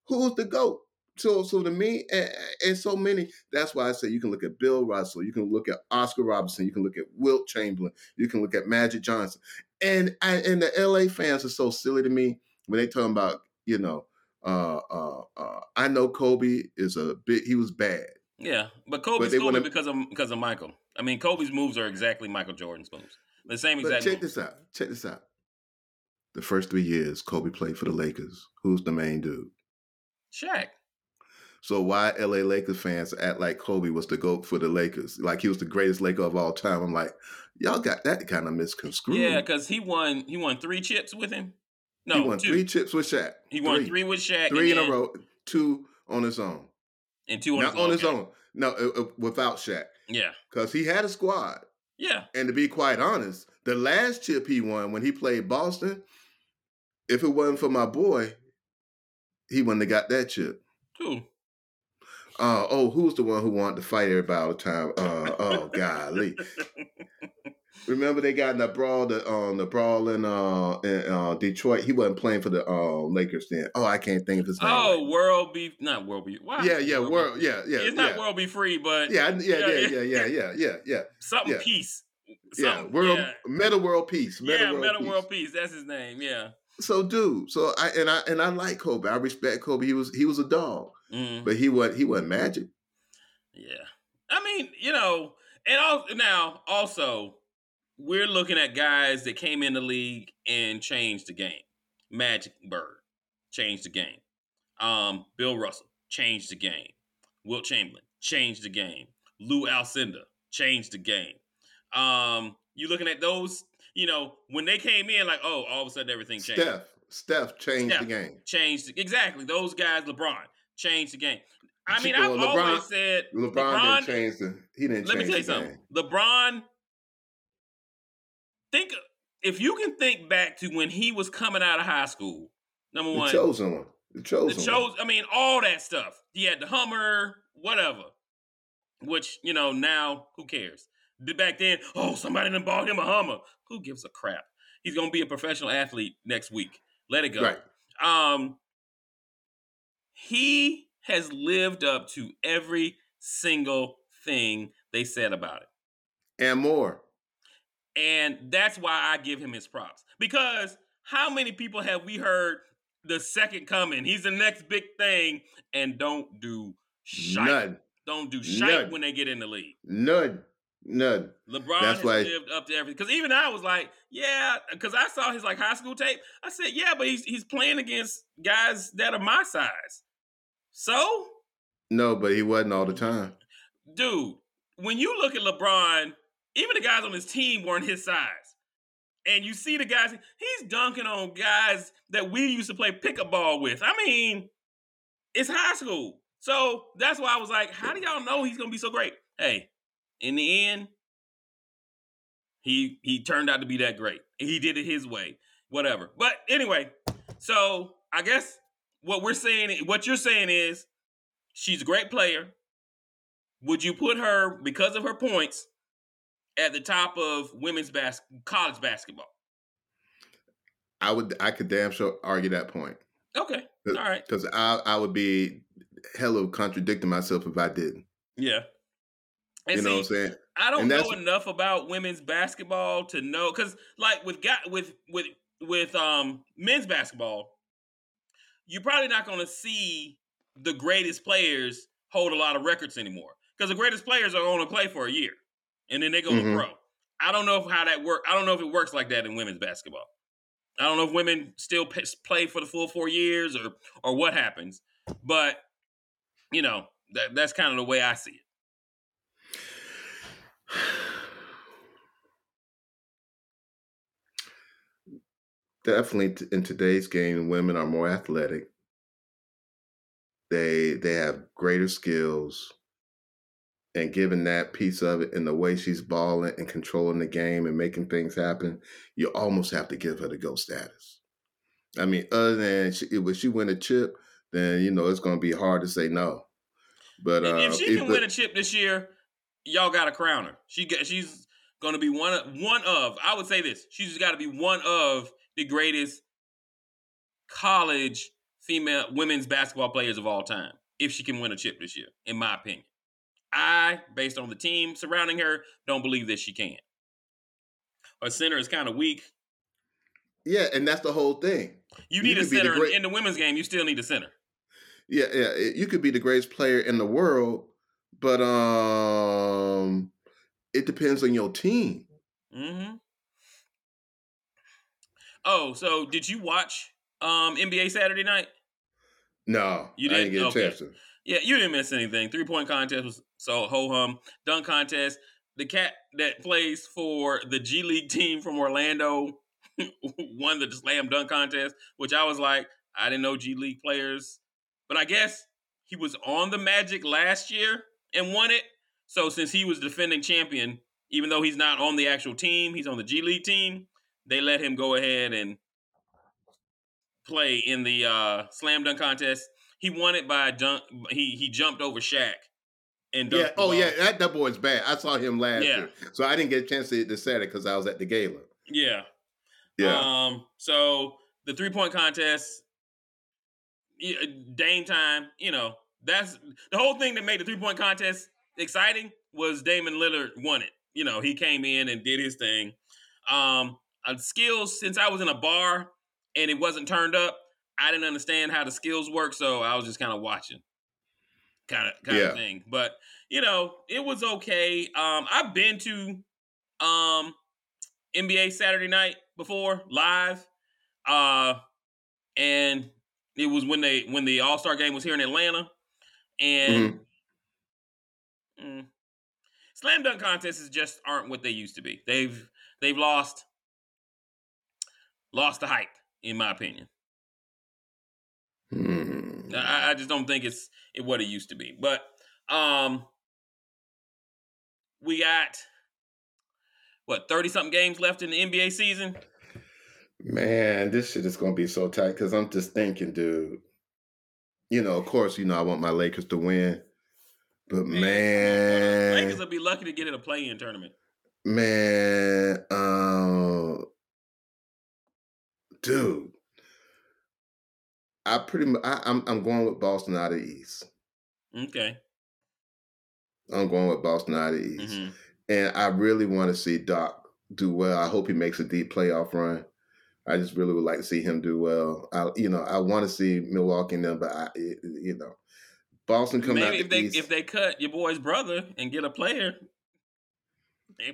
who's the goat? So so to me and, and so many. That's why I say you can look at Bill Russell, you can look at Oscar Robertson, you can look at Wilt Chamberlain, you can look at Magic Johnson, and and the LA fans are so silly to me when they talking about you know uh, uh, uh, I know Kobe is a bit. He was bad.
Yeah, but Kobe's but Kobe wanna, because of because of Michael. I mean, Kobe's moves are exactly Michael Jordan's moves. The same exact.
check this out. Check this out. The first three years Kobe played for the Lakers. Who's the main dude?
Shaq.
So why LA Lakers fans act like Kobe was the GOAT for the Lakers? Like he was the greatest Laker of all time. I'm like, y'all got that kind of misconstrued.
Yeah, because he won he won three chips with him. No,
he won
two.
three chips with Shaq.
He won three, three with Shaq.
Three in a row. Two on his own.
And two on
Not
his
on
own.
his own. No, uh, uh, without Shaq.
Yeah.
Because he had a squad.
Yeah.
And to be quite honest, the last chip he won when he played Boston, if it wasn't for my boy, he wouldn't have got that chip.
Who?
Uh, oh, who's the one who wanted to fight everybody all the time? Uh, oh, golly. Remember they got in the brawl, the um, the brawl in uh in uh, Detroit. He wasn't playing for the uh, Lakers then. Oh, I can't think of his name.
Oh, World Be not World Be.
Why? Yeah, yeah, World. world yeah, yeah.
It's
yeah.
not World B. Free, but
yeah, yeah, yeah, yeah, yeah, yeah, yeah, yeah.
Something
yeah.
peace.
Something, yeah, World
yeah.
Metta World Peace.
Metta
yeah,
World Metta Peace. World Peace. That's his name. Yeah.
So, dude. So I and I and I like Kobe. I respect Kobe. He was he was a dog,
mm.
but he was he wasn't magic.
Yeah, I mean, you know, and also now also we're looking at guys that came in the league and changed the game. Magic Bird changed the game. Um, Bill Russell changed the game. Wilt Chamberlain changed the game. Lew Alcindor changed the game. Um, you looking at those, you know, when they came in, like, oh, all of a sudden everything changed.
Steph, Steph changed
Steph
the game.
Changed exactly. Those guys, LeBron changed the game. I mean,
Well,
I've
LeBron-
always said
LeBron,
LeBron-
didn't change the. He didn't
let me tell you something.
game.
LeBron, think if you can think back to when he was coming out of high school. Number
The
one,
chosen one. The
the
chosen
chose. I mean, all that stuff. He had the Hummer, whatever. Which you know now, who cares? Back then, oh, somebody done bought him a Hummer. Who gives a crap? He's gonna be a professional athlete next week. Let it go.
Right.
Um, he has lived up to every single thing they said about it.
And more.
And that's why I give him his props. Because how many people have we heard the second coming? He's the next big thing and don't do shite.
None.
Don't do shite
None.
when they get in the league.
None. None.
LeBron
That's
has
why-
lived up to everything. Because even I was like, yeah, because I saw his like high school tape. I said, yeah, but he's he's playing against guys that are my size. So,
No, but he wasn't all the time.
dude, when you look at LeBron, even the guys on his team weren't his size. And you see the guys, he's dunking on guys that we used to play pickup ball with. I mean, it's high school. So that's why I was like, how do y'all know he's gonna be so great? Hey, in the end, he he turned out to be that great. He did it his way. Whatever. But anyway, so I guess what we're saying, what you're saying is she's a great player. Would you put her because of her points at the top of women's bas- college basketball?
I would. I could damn sure argue that point
Okay. All right.
because I I would be hella contradicting myself if I didn't.
Yeah. And
you know what I'm saying?
I don't know enough about women's basketball to know because, like, with got with with with um men's basketball, you're probably not going to see the greatest players hold a lot of records anymore because the greatest players are only play for a year and then they go
Mhm.
to pro. I don't know if how that work. I don't know if it works like that in women's basketball. I don't know if women still play for the full four years or or what happens, but you know that that's kind of the way I see it.
Definitely t- in today's game, women are more athletic. They they have greater skills, and given that piece of it and the way she's balling and controlling the game and making things happen, you almost have to give her the go status. I mean, other than she, if she win a chip, then you know it's going to be hard to say no. But uh,
if she can win a chip this year, y'all got to crown her. She she's going to be one of one of. I would say this: she's got to be one of the greatest college female women's basketball players of all time. If she can win a chip this year, in my opinion, I, based on the team surrounding her, don't believe that she can. Her center is kind of weak.
yeah, and that's the whole thing.
You
You
need a
could be the
center
great-
in the women's game. You still need a center.
Yeah, yeah. You could be the greatest player in the world, but um, it depends on your team.
hmm Oh, so did you watch um NBA Saturday night?
No,
You
didn't
didn't?
get a
Okay.
chance to.
Yeah, you didn't miss anything. Three point contest was so ho hum. Dunk contest. The cat that plays for the G League team from Orlando won the slam dunk contest, which I was like, I didn't know G League players, but I guess he was on the Magic last year and won it. So since he was defending champion, even though he's not on the actual team, he's on the G League team. They let him go ahead and play in the uh, slam dunk contest. He won it by a dunk. He he jumped over Shaq and dunked
Yeah. Oh,
ball.
yeah. That that boy's bad. I saw him last
Yeah.
year, so I didn't get a chance to, to say it because I was at the gala.
yeah.
Yeah.
Um. So the three point contest, yeah, Dame time. You know, that's the whole thing that made the three point contest exciting was Damian Lillard won it. You know, he came in and did his thing. Um, uh, skills. Since I was in a bar and it wasn't turned up, I didn't understand how the skills work, so I was just kind of watching, kind of kind
Yeah.
of thing. But you know, it was okay. Um, I've been to um NBA Saturday night before live. Uh and it was when they when the All-Star game was here in Atlanta. and mm-hmm. mm, slam dunk contests just aren't what they used to be. They've they've lost lost the hype, in my opinion.
Hmm.
I, I, just don't think it's it, what it used to be. But um, we got what thirty something games left in the NBA season.
Man, this shit is gonna be so tight because I'm just thinking, dude. You know, of course, you know I want my Lakers to win, but man, man
Lakers will be lucky to get in a play-in tournament.
Man, um, dude, I pretty much I, am I'm, I'm going with Boston out of the East.
Okay.
I'm going with Boston out of the East, mm-hmm. and I really want to see Doc do well. I hope he makes a deep playoff run. I just really would like to see him do well. I, you know, I want to see Milwaukee in them, but I, you know, Boston coming Maybe out
if they
East.
if they cut your boy's brother and get a player.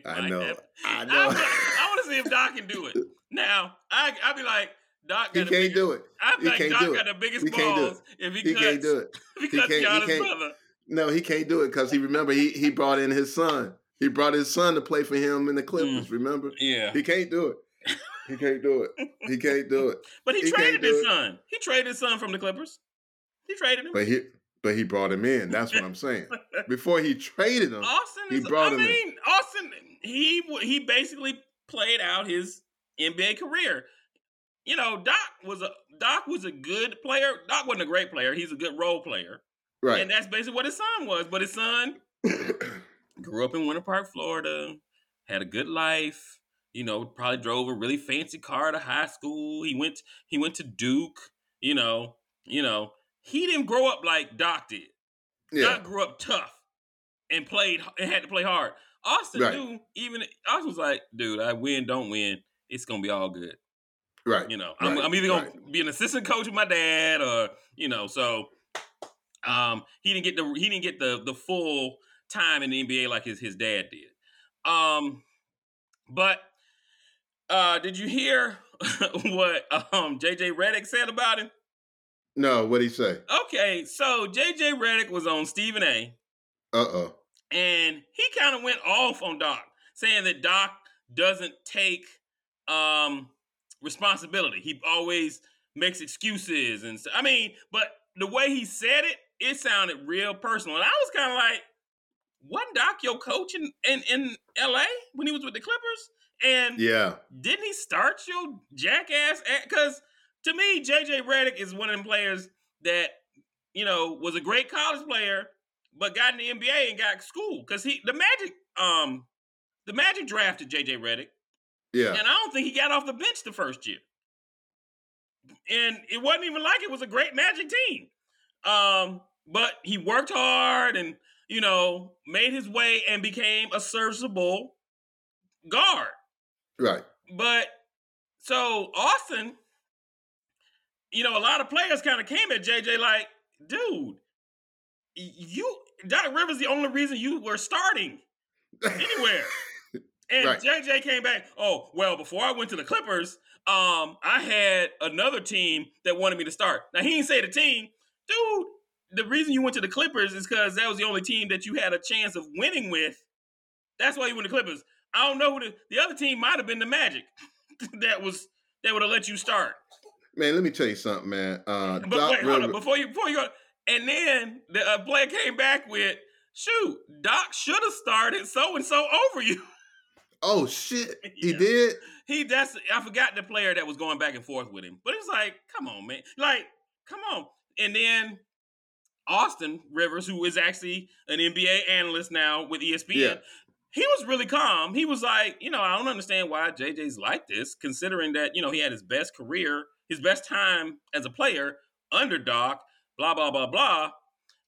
I know, I know. I,
I want to see if Doc can do it. Now, I I'd be like, Doc
he can't biggest, do it.
I am like Doc got the biggest he balls if he, he cuts, can't do it. He, he cuts
can't,
he can't, brother.
No, he can't do it because he remember he he brought in his son. He brought his son to play for him in the Clippers. Mm. Remember?
Yeah.
He can't do it. He can't do it. He can't do it.
but he, he traded his son. He traded his son from the Clippers. He traded him.
But he but he brought him in. That's what I'm saying. Before he traded him,
Austin
he brought I him mean,
in. Austin he he basically played out his NBA career. You know, Doc was a Doc was a good player. Doc wasn't a great player. He's a good role player.
Right.
And that's basically what his son was. But his son grew up in Winter Park, Florida, had a good life. You know, probably drove a really fancy car to high school. He went he went to Duke. You know, you know, he didn't grow up like Doc did. Yeah. Doc grew up tough and played and had to play hard. Austin right. knew even Austin was like, dude, I win, don't win, it's gonna be all good.
Right.
You know,
right.
I'm, I'm, either gonna right. be an assistant coach with my dad, or you know, so um, he didn't get the he didn't get the the full time in the NBA like his his dad did. Um, but uh, did you hear what um JJ Redick said about him?
No, what did he say?
Okay, so JJ Redick was on Stephen A.
Uh oh.
And he kind of went off on Doc, saying that Doc doesn't take um responsibility. He always makes excuses and I mean, but the way he said it, it sounded real personal. And I was kind of like, wasn't Doc your coach in, in, in LA when he was with the Clippers? And
yeah,
didn't he start your jackass? Because to me, JJ Redick is one of them players that you know was a great college player, but got in the NBA and got schooled because he the Magic um the Magic drafted JJ Redick.
Yeah,
and I don't think he got off the bench the first year, and it wasn't even like it was a great Magic team. Um, but he worked hard and you know made his way and became a serviceable guard.
Right.
But so Austin, you know, a lot of players kind of came at JJ like, dude, you Doc Rivers the only reason you were starting anywhere. and right. JJ came back. Oh, well, before I went to the Clippers, um, I had another team that wanted me to start. Now he didn't say the team, dude. The reason you went to the Clippers is because that was the only team that you had a chance of winning with. That's why you went to the Clippers. I don't know who the, the other team might have been the Magic that was that would have let you start.
Man, let me tell you something, man. Uh,
but Doc wait, hold on before you before you go. And then the uh, player came back with, "Shoot, Doc should have started so and so over you."
Oh shit, he yeah. did.
He that's I forgot the player that was going back and forth with him, but it's like, come on, man, like, come on. And then Austin Rivers, who is actually an NBA analyst now with ESPN, yeah he was really calm. He was like, you know, I don't understand why JJ's like this, considering that, you know, he had his best career, his best time as a player under Doc, blah, blah, blah, blah.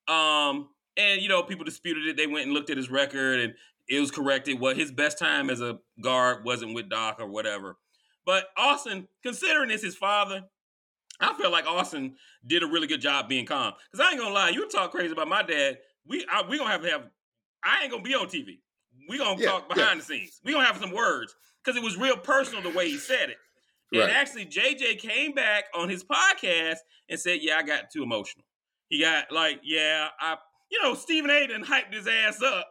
Um, and, you know, people disputed it. They went and looked at his record and it was corrected. What his best time as a guard wasn't with Doc or whatever. But Austin, considering it's his father, I feel like Austin did a really good job being calm. Because I ain't gonna lie, you talk crazy about my dad. We I, we gonna have to have. I ain't gonna be on TV we gonna yeah, talk behind yeah. the scenes. We gonna have some words because it was real personal the way he said it. And right. actually, JJ came back on his podcast and said, "Yeah, I got too emotional." He got like, yeah, I, you know, Stephen A. done hyped his ass up.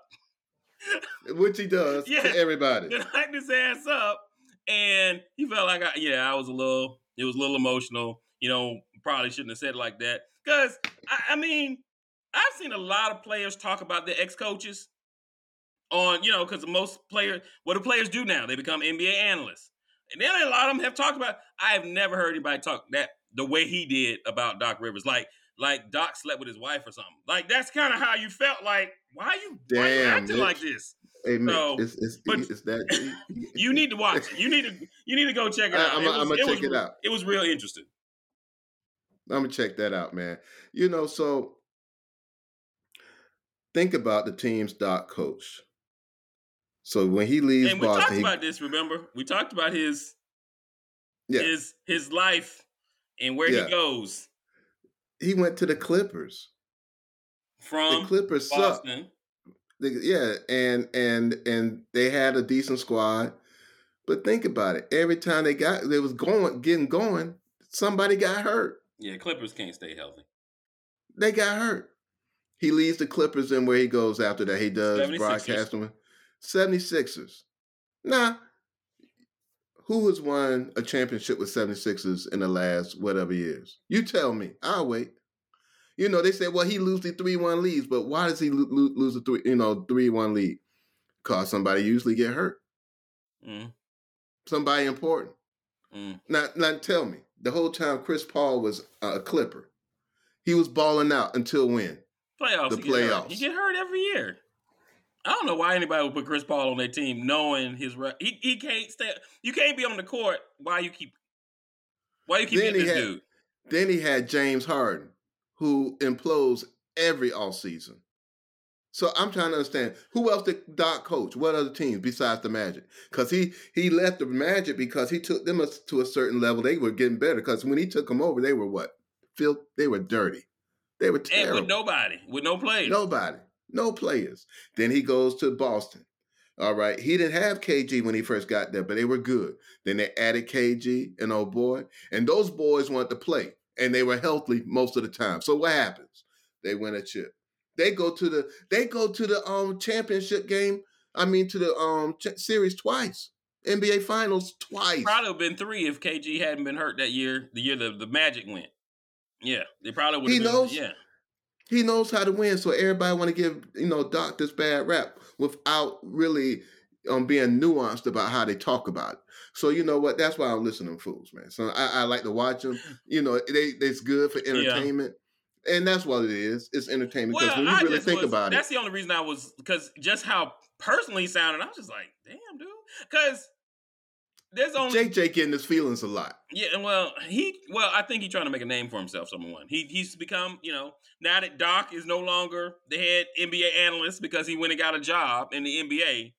Which he does
Yeah.
to everybody.
Then hyped his ass up, and he felt like, I, yeah, I was a little, it was a little emotional. You know, probably shouldn't have said it like that. Because I, I mean, I've seen a lot of players talk about their ex coaches on, you know, because most players, what do players do now? They become NBA analysts, and then a lot of them have talked about. I have never heard anybody talk that the way he did about Doc Rivers, like like Doc slept with his wife or something. Like that's kind of how you felt. Like why are you, why are you
Damn,
acting
Mitch.
like this?
Hey, Mitch,
So,
it's, it's,
but
it's that.
You need to watch. it. You need to. You need to go check it
I-
out.
I'm
It was-
I'm gonna
it was
check it out.
It was real interesting.
I'm gonna check that out, man. You know, so think about the team's Doc coach. So when he leaves
And we talked
he-
about this. Remember, we talked about his
yeah,
his his life and where
Yeah.
he goes
he went to the Clippers.
From
The Clippers.
Boston.
They- Yeah, and and and they had a decent squad, but think about it. Every time they got, they was going, getting going, somebody got hurt.
Yeah, Clippers can't stay healthy.
They got hurt. He leaves the Clippers, and where he goes after that, he does
76ers.
broadcasting. 76ers. Nah. Who has won a championship with 76ers in the last whatever years? You tell me. I'll wait. You know, they said, well, he lose the 3 1 leads, but why does he lo- lo- lose a 3 you know, 3 1 lead? Because somebody usually get hurt.
Mm,
Somebody important.
mm.
Now, now tell me, the whole time Chris Paul was a Clipper, he was balling out until when?
Playoffs.
The
he get hurt.
playoffs.
He get hurt every year. I don't know why anybody would put Chris Paul on their team, knowing his re- he he can't stay. You can't be on the court. Why you keep? Why you keep
Then
this
had-
dude?
Then he had James Harden, who implodes every offseason. So I'm trying to understand who else did Doc coach? What other teams besides the Magic? Because he he left the Magic because he took them to a certain level. They were getting better. Because when he took them over, they were what? Phil, they were dirty. They were
And
terrible.
with nobody, with no players.
Nobody, no players. Then he goes to Boston. All right, he didn't have KG when he first got there, but they were good. Then they added KG and old boy, and those boys wanted to play, and they were healthy most of the time. So what happens? They win a chip. They go to the they go to the um championship game. I mean to the um ch- series twice, NBA Finals twice.
Probably have been three if KG hadn't been hurt that year. The year the, the Magic went. Yeah, they probably would.
He
have been,
knows-
Yeah,
he knows how to win. So everybody want to give you know Doc this bad rap without really um being nuanced about how they talk about it. So you know what? That's why I'm listening to fools, man. So I, I like to watch them. You know, they it's good for entertainment, and that's what it is. It's entertainment because when you really think
was-
about it,
that's the only reason I was because just how personally sounded. I was just like, damn, dude, because there's only
JJ getting his feelings a lot.
Yeah, and well, he well, I think he's trying to make a name for himself. Someone he he's become, you know, now that Doc is no longer the head NBA analyst because he went and got a job in the NBA.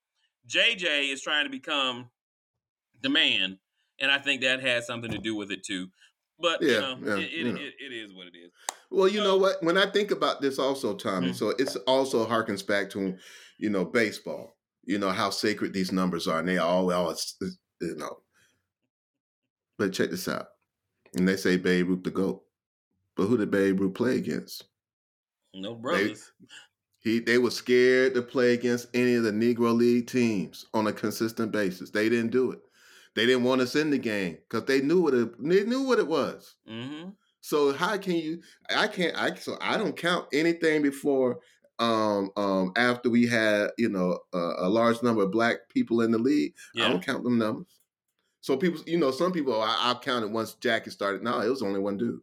JJ is trying to become the man, and I think that has something to do with it too. But you
Yeah,
know,
yeah,
it, it, it, it is what it is.
Well, you
So-
know what? When I think about this, also Tommy,
Mhm.
so it's also harkens back to, you know, baseball. You know how sacred these numbers are, and they all, all you know. But check this out, and they say Babe Ruth the goat, but who did Babe Ruth play against?
No brothers.
He they were scared to play against any of the Negro League teams on a consistent basis. They didn't do it. They didn't want us in the game because they knew what it they knew what it was.
mm-hmm.
So how can you? I can't. I so I don't count anything before um um after we had you know a, a large number of black people in the league. I don't count them numbers. So people, you know, some people I, I've counted once Jackie started. No, it was only one dude.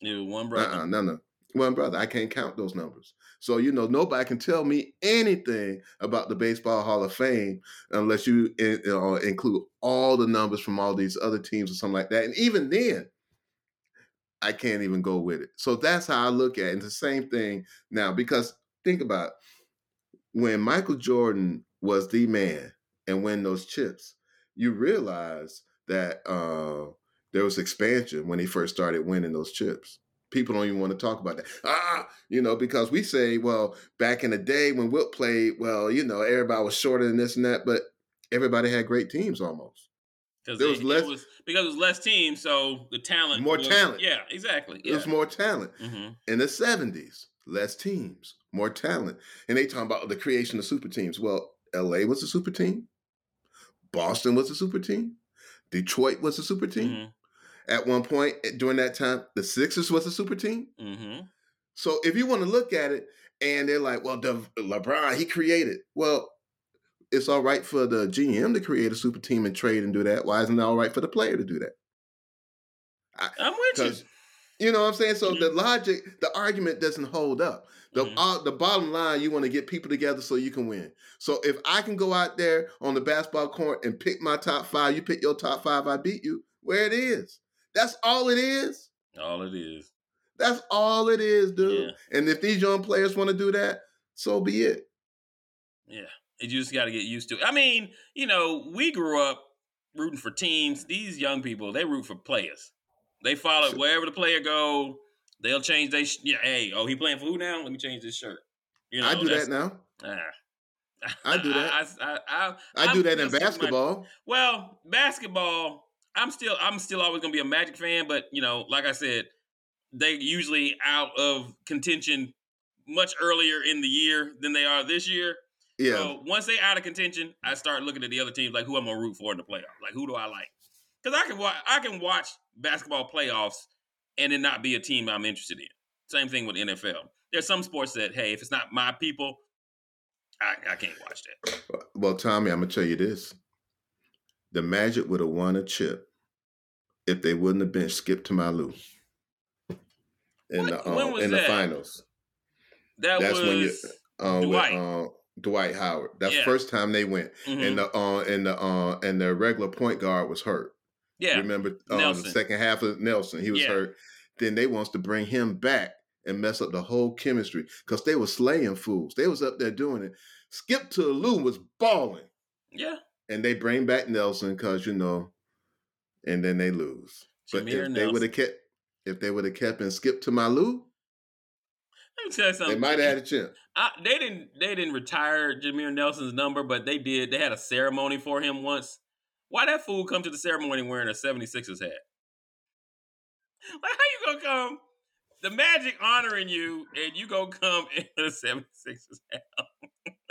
it was one brother.
uh no no one brother. I can't count those numbers. So you know nobody can tell me anything about the Baseball Hall of Fame unless you in, uh, include all the numbers from all these other teams or something like that. And even then, I can't even go with it. So that's how I look at it. And the same thing now because think about when Michael Jordan was the man and win those chips, you realize that uh, there was expansion when he first started winning those chips. People don't even want to talk about that. Ah, you know, because we say, well, back in the day when Wilt played, well, you know, everybody was shorter than this and that, but everybody had great teams almost.
because
There was
it,
less-
was because it was less teams, so the talent
More
was-
talent.
Yeah, exactly.
There's
Yeah.
more talent.
hmm
In the 70s, less teams, more talent. And they talking about the creation of super teams. Well, LA was a super team. Boston was a super team. Detroit was a super team.
hmm
At one point eh, during that time, the Sixers was a super team.
hmm
So if you want to look at it, and they're like, well, the, LeBron, he created. Well, it's all right for the GM to create a super team and trade and do that. Why isn't it all right for the player to do that?
I'm with you.
You know what I'm saying. So the logic, the argument doesn't hold up. The
Mhm.
uh, the bottom line, you want to get people together so you can win. So if I can go out there on the basketball court and pick my top five, you pick your top five, I beat you. Where it is. That's all it is.
All it is.
That's all it is, dude.
Yeah.
And if these young players want to do that, so be it.
Yeah. You just got to get used to it. I mean, you know, we grew up rooting for teams. These young people, they root for players. They follow
Sure.
wherever the player go. They'll change they. Sh- yeah, hey, oh, he playing for who now? Let me change this shirt. You know,
I do that now.
ah.
I do that.
I, I, I,
I do that in
sticking my-
basketball.
Well, basketball, I'm still I'm still always gonna be a Magic fan, but you know, like I said, they usually out of contention much earlier in the year than they are this year.
Yeah.
So once they out of contention, I start looking at the other teams like who I'm gonna root for in the playoffs. Like who do I like? Because I can watch I can watch basketball playoffs and it not be a team I'm interested in. Same thing with NFL. There's some sports that hey, if it's not my people, I, I can't watch that.
Well, Tommy, I'm gonna tell you this: the Magic would have won a chip if they wouldn't have been skipped to My Lou in
When-
the um, in
that?
the finals.
That
That's
was
when you um,
Dwight.
With, uh, Dwight Howard. That's
Yeah.
the first time they went,
mhm.
and the uh, and the uh, and the regular point guard was hurt.
Yeah.
Remember the
Nelson.
second half of Nelson, he was
Yeah.
hurt. Then they wants to bring him back and mess up the whole chemistry because they were slaying fools. They was up there doing it. Skip to Lou was balling.
Yeah.
and they bring back Nelson because you know, and then they lose. But
Jameer
if they would have kept, if they would have kept and skipped to My Lou,
Let me tell you something.
they might have had a chance.
I, they didn't. They didn't retire Jameer Nelson's number, but they did. They had a ceremony for him once. Why that fool come to the ceremony wearing a 76ers hat? Like how you gonna come? The Magic honoring you, and you gonna come in a 76ers hat?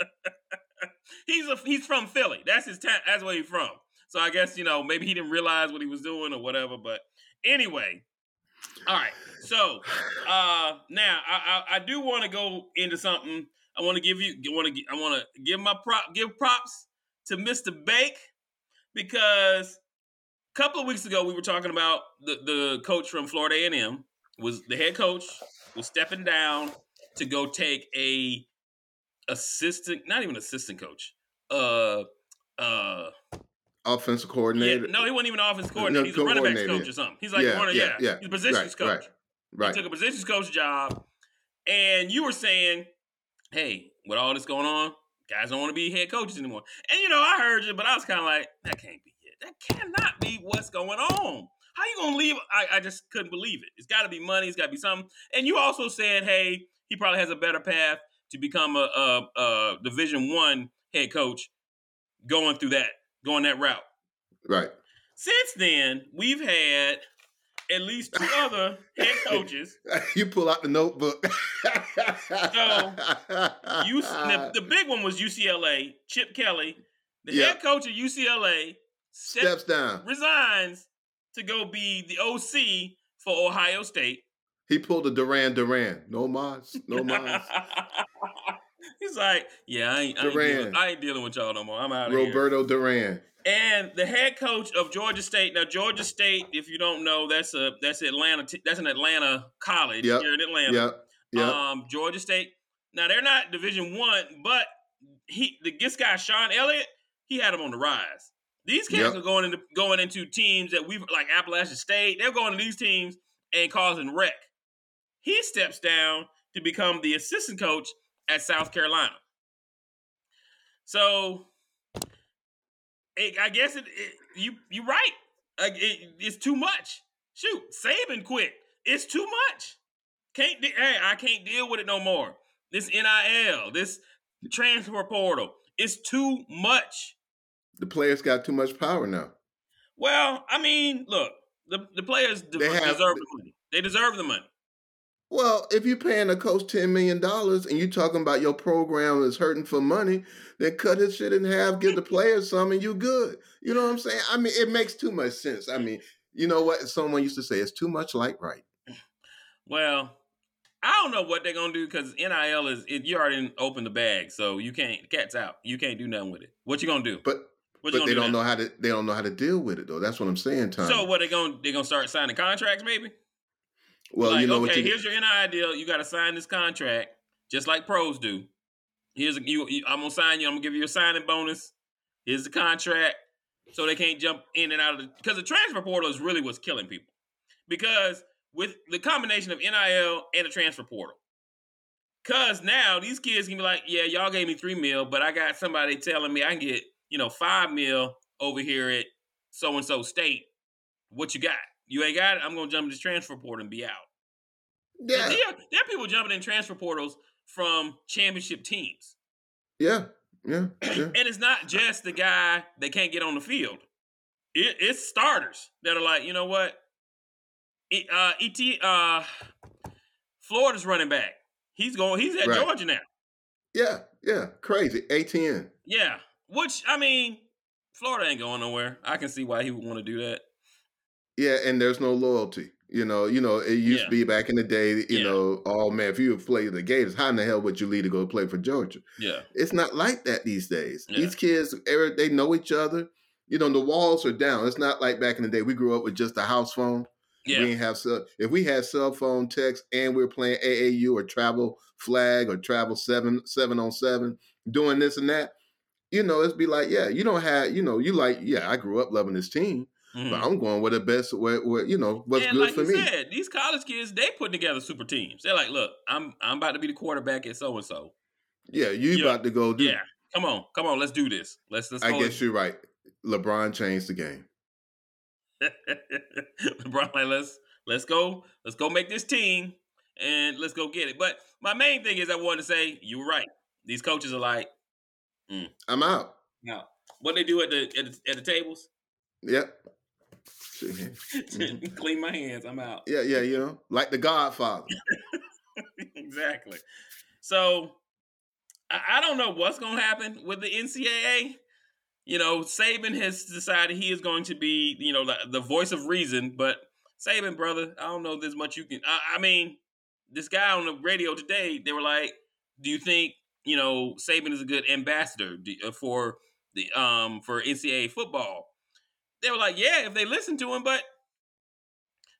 he's a he's from Philly. That's his town. That's where he's from. So I guess you know maybe he didn't realize what he was doing or whatever. But anyway, all right. So uh now I I, I do want to go into something. I want to give you want to I want to give my prop give props to Mr. Bake because a couple of weeks ago we were talking about the the coach from Florida A&M was the head coach was stepping down to go take a assistant not even assistant coach uh uh
Offensive
yeah,
coordinator.
no he wasn't even an offense coordinator
No,
he's a running backs coach or something he's like
Yeah,
one
yeah,
yeah,
yeah.
he's a positions
Right,
coach
right, right.
he took a positions coach job, and you were saying, "Hey, with all this going on, guys don't want to be head coaches anymore." And you know, I heard you, but I was kind of like, "That can't be it. That cannot be what's going on. How you gonna leave?" I, I just couldn't believe it. It's got to be money. It's got to be something. And you also said, "Hey, he probably has a better path to become a, a, a Division One head coach, going through that, going that route."
Right.
Since then, we've had at least two other head coaches
you pull out the notebook.
You, the, the big one was UCLA. Chip Kelly, the
Yeah.
head coach of UCLA, step,
steps down.
resigns to go be the OC for Ohio State.
He pulled a Duran Duran. No mas. No mas.
He's like, yeah, I ain't, I ain't, dealing, I ain't dealing with y'all no more. I'm out of here.
Roberto Duran.
And the head coach of Georgia State. Now, Georgia State, if you don't know, that's a that's Atlanta. That's an Atlanta college
Yep.
here in Atlanta.
Yep. Yep.
Um, Georgia State. Now they're not Division One, but he the this guy Shawn Elliott, he had him on the rise. These kids
Yep.
are going into going into teams that we've like Appalachian State. They're going to these teams and causing wreck. He steps down to become the assistant coach at South Carolina. So, it, I guess it, it you you right. Like it, it's too much. Shoot, Saban quit. It's too much. Can't de- hey, I can't deal with it no more. This NIL, this transfer portal, it's too much.
the players got too much power now.
Well, I mean, look, the the players de-
They have-
deserve the money. They deserve the money.
Well, if you're paying a coach ten million dollars and you're talking about your program is hurting for money, then cut his shit in half, give the players some, and you good. You know what I'm saying? I mean, it makes too much sense. I mean, you know what? Someone used to say it's too much like right.
Well, I don't know what they're gonna do because NIL is it, you already opened the bag, so you can't cat's out. You can't do nothing with it. What you gonna do?
But
What
but they
do
don't
now?
know how to they don't know how to deal with it though. That's what I'm saying, Tom.
So what they gonna they gonna start signing contracts maybe?
Well,
like,
you know
okay,
what you
here's your NIL deal. You got to sign this contract, just like pros do. Here's a, you, you. I'm gonna sign you. I'm gonna give you a signing bonus. Here's the contract, so they can't jump in and out of the because the transfer portal is really what's killing people. Because with the combination of NIL and the transfer portal, because now these kids can be like, yeah, y'all gave me three mil, but I got somebody telling me I can get you know five mil over here at so and so state. What you got? You ain't got it. I'm gonna jump in this transfer portal and be out.
yeah,
There, there are people jumping in transfer portals from championship teams.
yeah, yeah, yeah.
And it's not just the guy that can't get on the field. It, it's starters that are like, you know what? It, uh, Et uh, Florida's running back. He's going. He's at
Right.
Georgia now.
Yeah, yeah, crazy. Etienne.
Yeah. Which I mean, Florida ain't going nowhere. I can see why he would want to do that.
Yeah, and there's no loyalty. You know, you know, it used
Yeah.
to be back in the day, you
Yeah.
know, oh man, if you played the Gators, how in the hell would you leave to go play for Georgia?
Yeah.
It's not like that these days.
Yeah.
These kids, they know each other. You know, the walls are down. It's not like back in the day. We grew up with just a house phone.
Yeah.
We didn't have cell. If we had cell phone text and we were playing AAU or travel flag or travel seven seven on seven, doing this and that, you know, it'd be like, yeah, you don't have, you know, you like, yeah, I grew up loving this team,
Mhm.
but I'm going with the best, where, where you know, what's
and
good
like
for me.
said, these college kids they put together super teams. They're like, look, I'm I'm about to be the quarterback at so and so.
Yeah, you
Yeah.
about to go do.
Yeah, come on, come on, let's do this. Let's let's.
I guess you're right. LeBron changed the game.
LeBron, like, let's let's go, let's go make this team and let's go get it. But my main thing is I wanted to say you're right. These coaches are like,
I'm out.
no, what they do at the at the, at the tables,
Yep.
Clean my hands. I'm out.
Yeah, yeah, you know, like the Godfather.
exactly. So I, I don't know what's going to happen with the NCAA. You know, Saban has decided he is going to be, you know, the, the voice of reason. But Saban, brother, I don't know this much you can. I, I mean, this guy on the radio today, they were like, "Do you think you know Saban is a good ambassador uh, for the um for NCAA football?" They were like, "Yeah, if they listen to him, but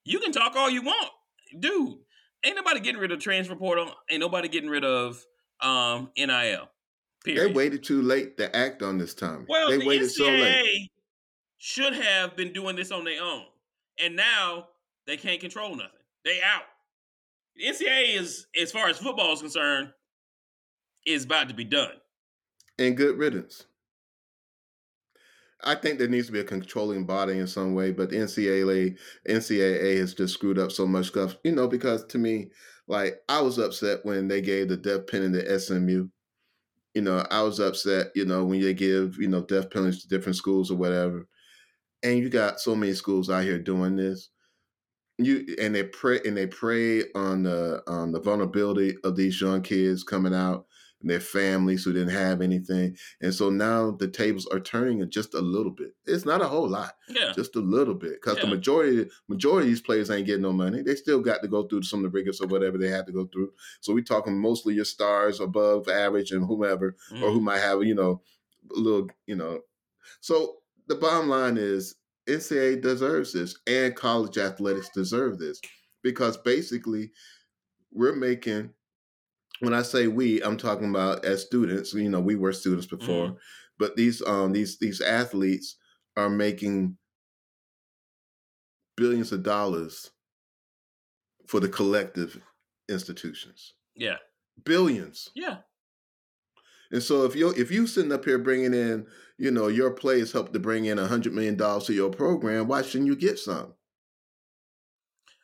you can talk all you want, dude." ain't nobody getting rid of transfer portal. Ain't nobody getting rid of um NIL.
They waited too late to act on this time.
well,
they
the
waited
NCAA
so late.
should have been doing this on their own, and now they can't control nothing. They out. The NCAA is, as far as football is concerned, is about to be done.
And good riddance. I think there needs to be a controlling body in some way, but the NCAA NCAA has just screwed up so much stuff. You know, because to me, like I was upset when they gave the death penalty to SMU. You know, I was upset. You know, when you give you know death penalties to different schools or whatever, and you got so many schools out here doing this. You and they pray and they prey on the on the vulnerability of these young kids coming out and their families who didn't have anything. And so now the tables are turning just a little bit. It's not a whole lot,
Yeah.
just a little bit, because the
Yeah.
majority majority of these players ain't getting no money. They still got to go through some of the rigors or whatever they had to go through. So we talking mostly your stars above average and whomever, or
Mhm.
who might have you know a little you know. So the bottom line is NCAA deserves this, and college athletics deserve this because basically we're making when I say we, I'm talking about as students. You know, we were students before, but these um these these athletes are making billions of dollars for the collective institutions.
Yeah.
Billions.
Yeah.
And so if you if you sitting up here bringing in, you know, your plays help to bring in a hundred million dollars to your program, why shouldn't you get some?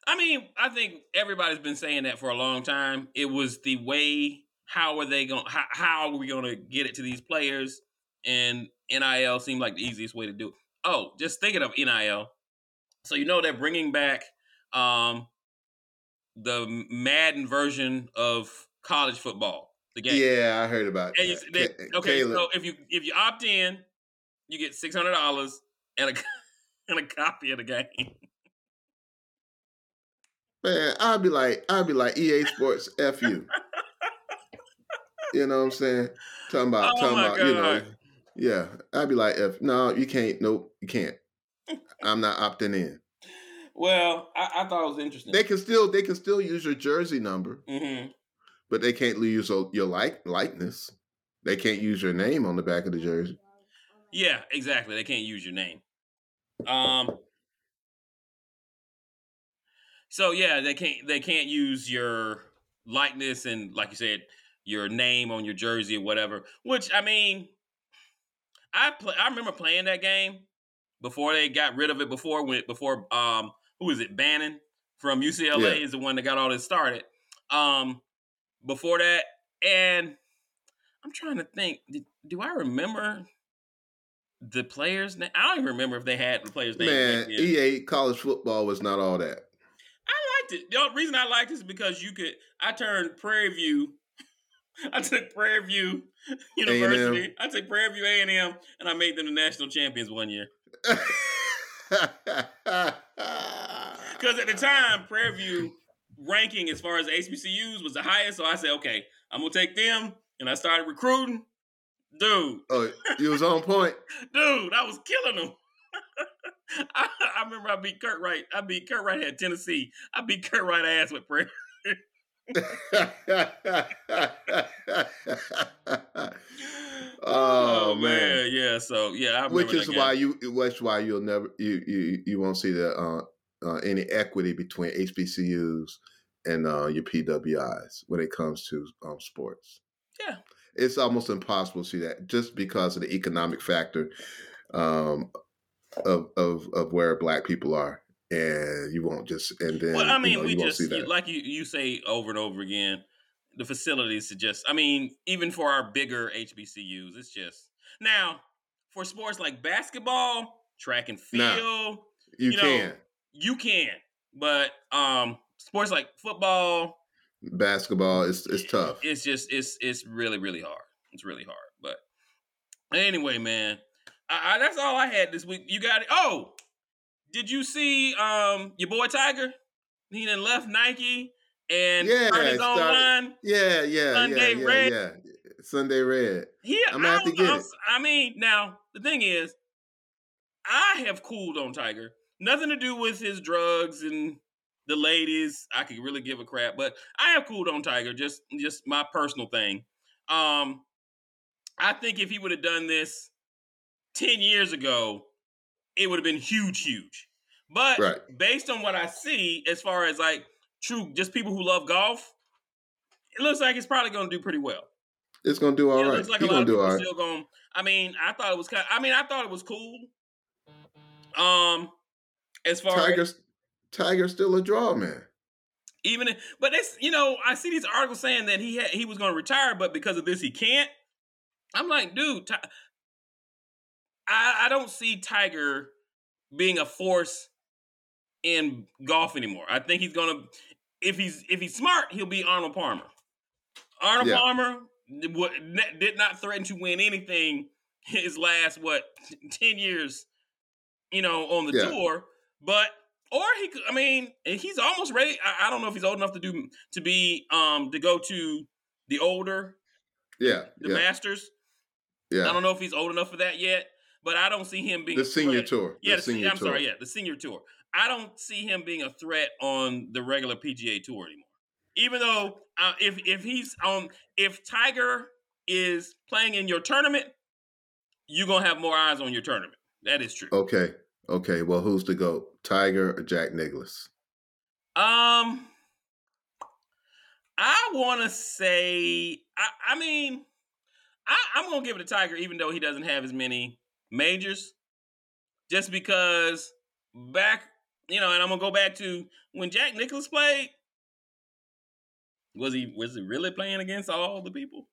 I mean, I think everybody's been saying that for a long time. It was the way. How are they going? How, how are we going to get it to these players? And NIL seemed like the easiest way to do it. oh, just thinking of NIL. So you know they're bringing back um the Madden version of college football. The game.
Yeah, I heard about
And you,
that.
they, okay,
Caleb-
so if you if you opt in, you get six hundred dollars and a and a copy of the game.
Man, I'd be like, I'd be like EA Sports, F you. you know what I'm saying? Talking about,
Oh
talking about, you know, yeah. I'd be like, F, no, you can't. Nope, you can't. I'm not opting in.
Well, I, I thought it was interesting.
They can still, they can still use your jersey number,
hmm
but they can't use your your like likeness. They can't use your name on the back of the jersey.
Yeah, exactly. They can't use your name. Um. So yeah, they can't they can't use your likeness and like you said, your name on your jersey or whatever. Which I mean, I play. I remember playing that game before they got rid of it. Before when before um who is it? Bannon from UCLA
Yeah.
is the one that got all this started. Um, before that, and I'm trying to think. Did, do I remember the players' name? I don't even remember if they had the players' name.
Man, EA college football was not all that.
Liked it. The only reason I liked it is because you could. I turned Prairie View. I took Prairie View University. I took Prairie View A and M, and I made them the national champions one year. Because at the time, Prairie View ranking as far as HBCUs was the highest. So I said, okay, I'm gonna take them, and I started recruiting. Dude,
oh, you was on point.
dude, I was killing them. I, I remember I beat Kurt Wright. I beat Kurt Wright at Tennessee. I beat Kurt Wright ass with Prairie.
oh, man.
yeah. So yeah, I
Which is why you which is why you'll never you you you won't see the uh, uh, any equity between HBCUs and uh, your PWIs when it comes to um, sports.
Yeah.
it's almost impossible to see that just because of the economic factor um, of of of where Black people are, and you won't just and then
Well, I
you
mean,
know,
we
you
just
see that.
like you you say over and over again. The facilities to just I mean, even for our bigger HBCUs, it's just now for sports like basketball, track and
Nah.
field,
you,
you know,
can
you can. But um sports like football,
basketball. It's it's tough.
it's just it's it's really really hard. It's really hard. But anyway, man, I, I, that's all I had this week. You got it. Oh, did you see um your boy Tiger? He done left Nike and
Yeah,
started his own line.
Yeah, yeah,
Sunday
yeah, yeah,
Red.
yeah. Sunday Red.
He,
I'ma
I,
have to get it.
I mean, now the thing is, I have cooled on Tiger. Nothing to do with his drugs and the ladies. I could really give a crap, but I have cooled on Tiger. Just, just my personal thing. Um, I think if he would have done this ten years ago, it would have been huge, huge. But
Right.
based on what I see, as far as like true, just people who love golf, it looks like it's probably going to do pretty well.
It's gonna do all
Yeah,
right.
looks like
He's
a lot of people
all right.
still going. I mean, I thought it was kind. I mean, I thought it was cool. Um, as far as
Tiger's Tiger's still a draw, man.
even, but it's you know, I see these articles saying that he had, he was going to retire, but because of this, he can't. I'm like, dude, I I don't see Tiger being a force in golf anymore. I think he's gonna if he's if he's smart, he'll be Arnold Palmer. Arnold
Yeah.
Palmer did wa- ne- did not threaten to win anything his last what ten years, you know, on the
Yeah.
tour. But or he could. I mean, he's almost ready. I, I don't know if he's old enough to do to be um to go to the older
Yeah,
the
yeah,
Masters.
Yeah, I
don't know if he's old enough for that yet, but I don't see him being
The
a
senior
threat.
tour.
Yeah,
the
the se-
senior
I'm
tour.
sorry. Yeah, the senior tour. I don't see him being a threat on the regular PGA tour anymore. Even though uh, if if he's on if Tiger is playing in your tournament, you're gonna have more eyes on your tournament. That is true.
Okay, okay. Well, who's the goat? Tiger or Jack Nicklaus?
Um, I want to say. I, I mean, I, I'm gonna give it to Tiger, even though he doesn't have as many majors, just because back, you know, and I'm gonna go back to when Jack Nicklaus played. Was he was he really playing against all the people?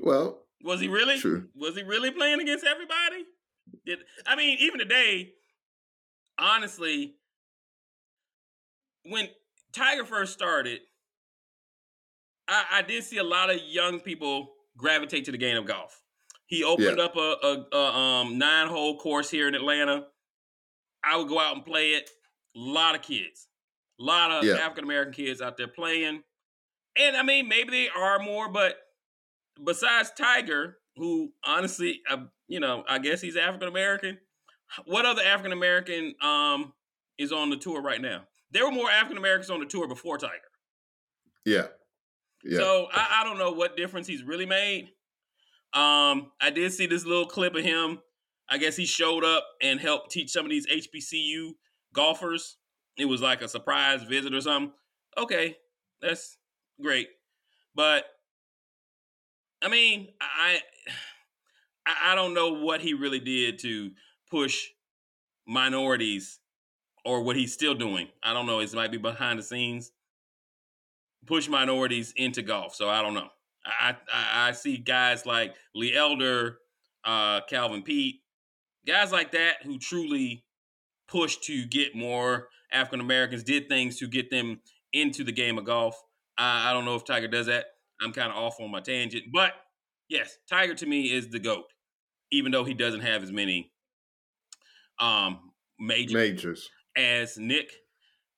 Well,
Was he really?
True.
Was he really playing against everybody? Did I mean even today? Honestly, when Tiger first started, I, I did see a lot of young people gravitate to the game of golf. He opened
Yeah.
up a, a, a um, nine hole course here in Atlanta. I would go out and play it. A lot of kids, a lot of
Yeah.
African American kids out there playing. And I mean, maybe they are more, but besides Tiger, who honestly, uh, you know, I guess he's African American. What other African American um, is on the tour right now? There were more African Americans on the tour before Tiger.
Yeah. Yeah.
So I, I don't know what difference he's really made. Um, I did see this little clip of him. I guess he showed up and helped teach some of these HBCU golfers. It was like a surprise visit or something. Okay, that's great, but I mean, I I, don't know what he really did to push minorities or what he's still doing. I don't know. It might be behind the scenes push minorities into golf. So I don't know. I I, I see guys like Lee Elder, uh, Calvin Peete, guys like that who truly pushed to get more African Americans, did things to get them into the game of golf. I, I don't know if Tiger does that. I'm kind of off on my tangent, but yes, Tiger to me is the goat, even though he doesn't have as many um major
Majors.
as Nick.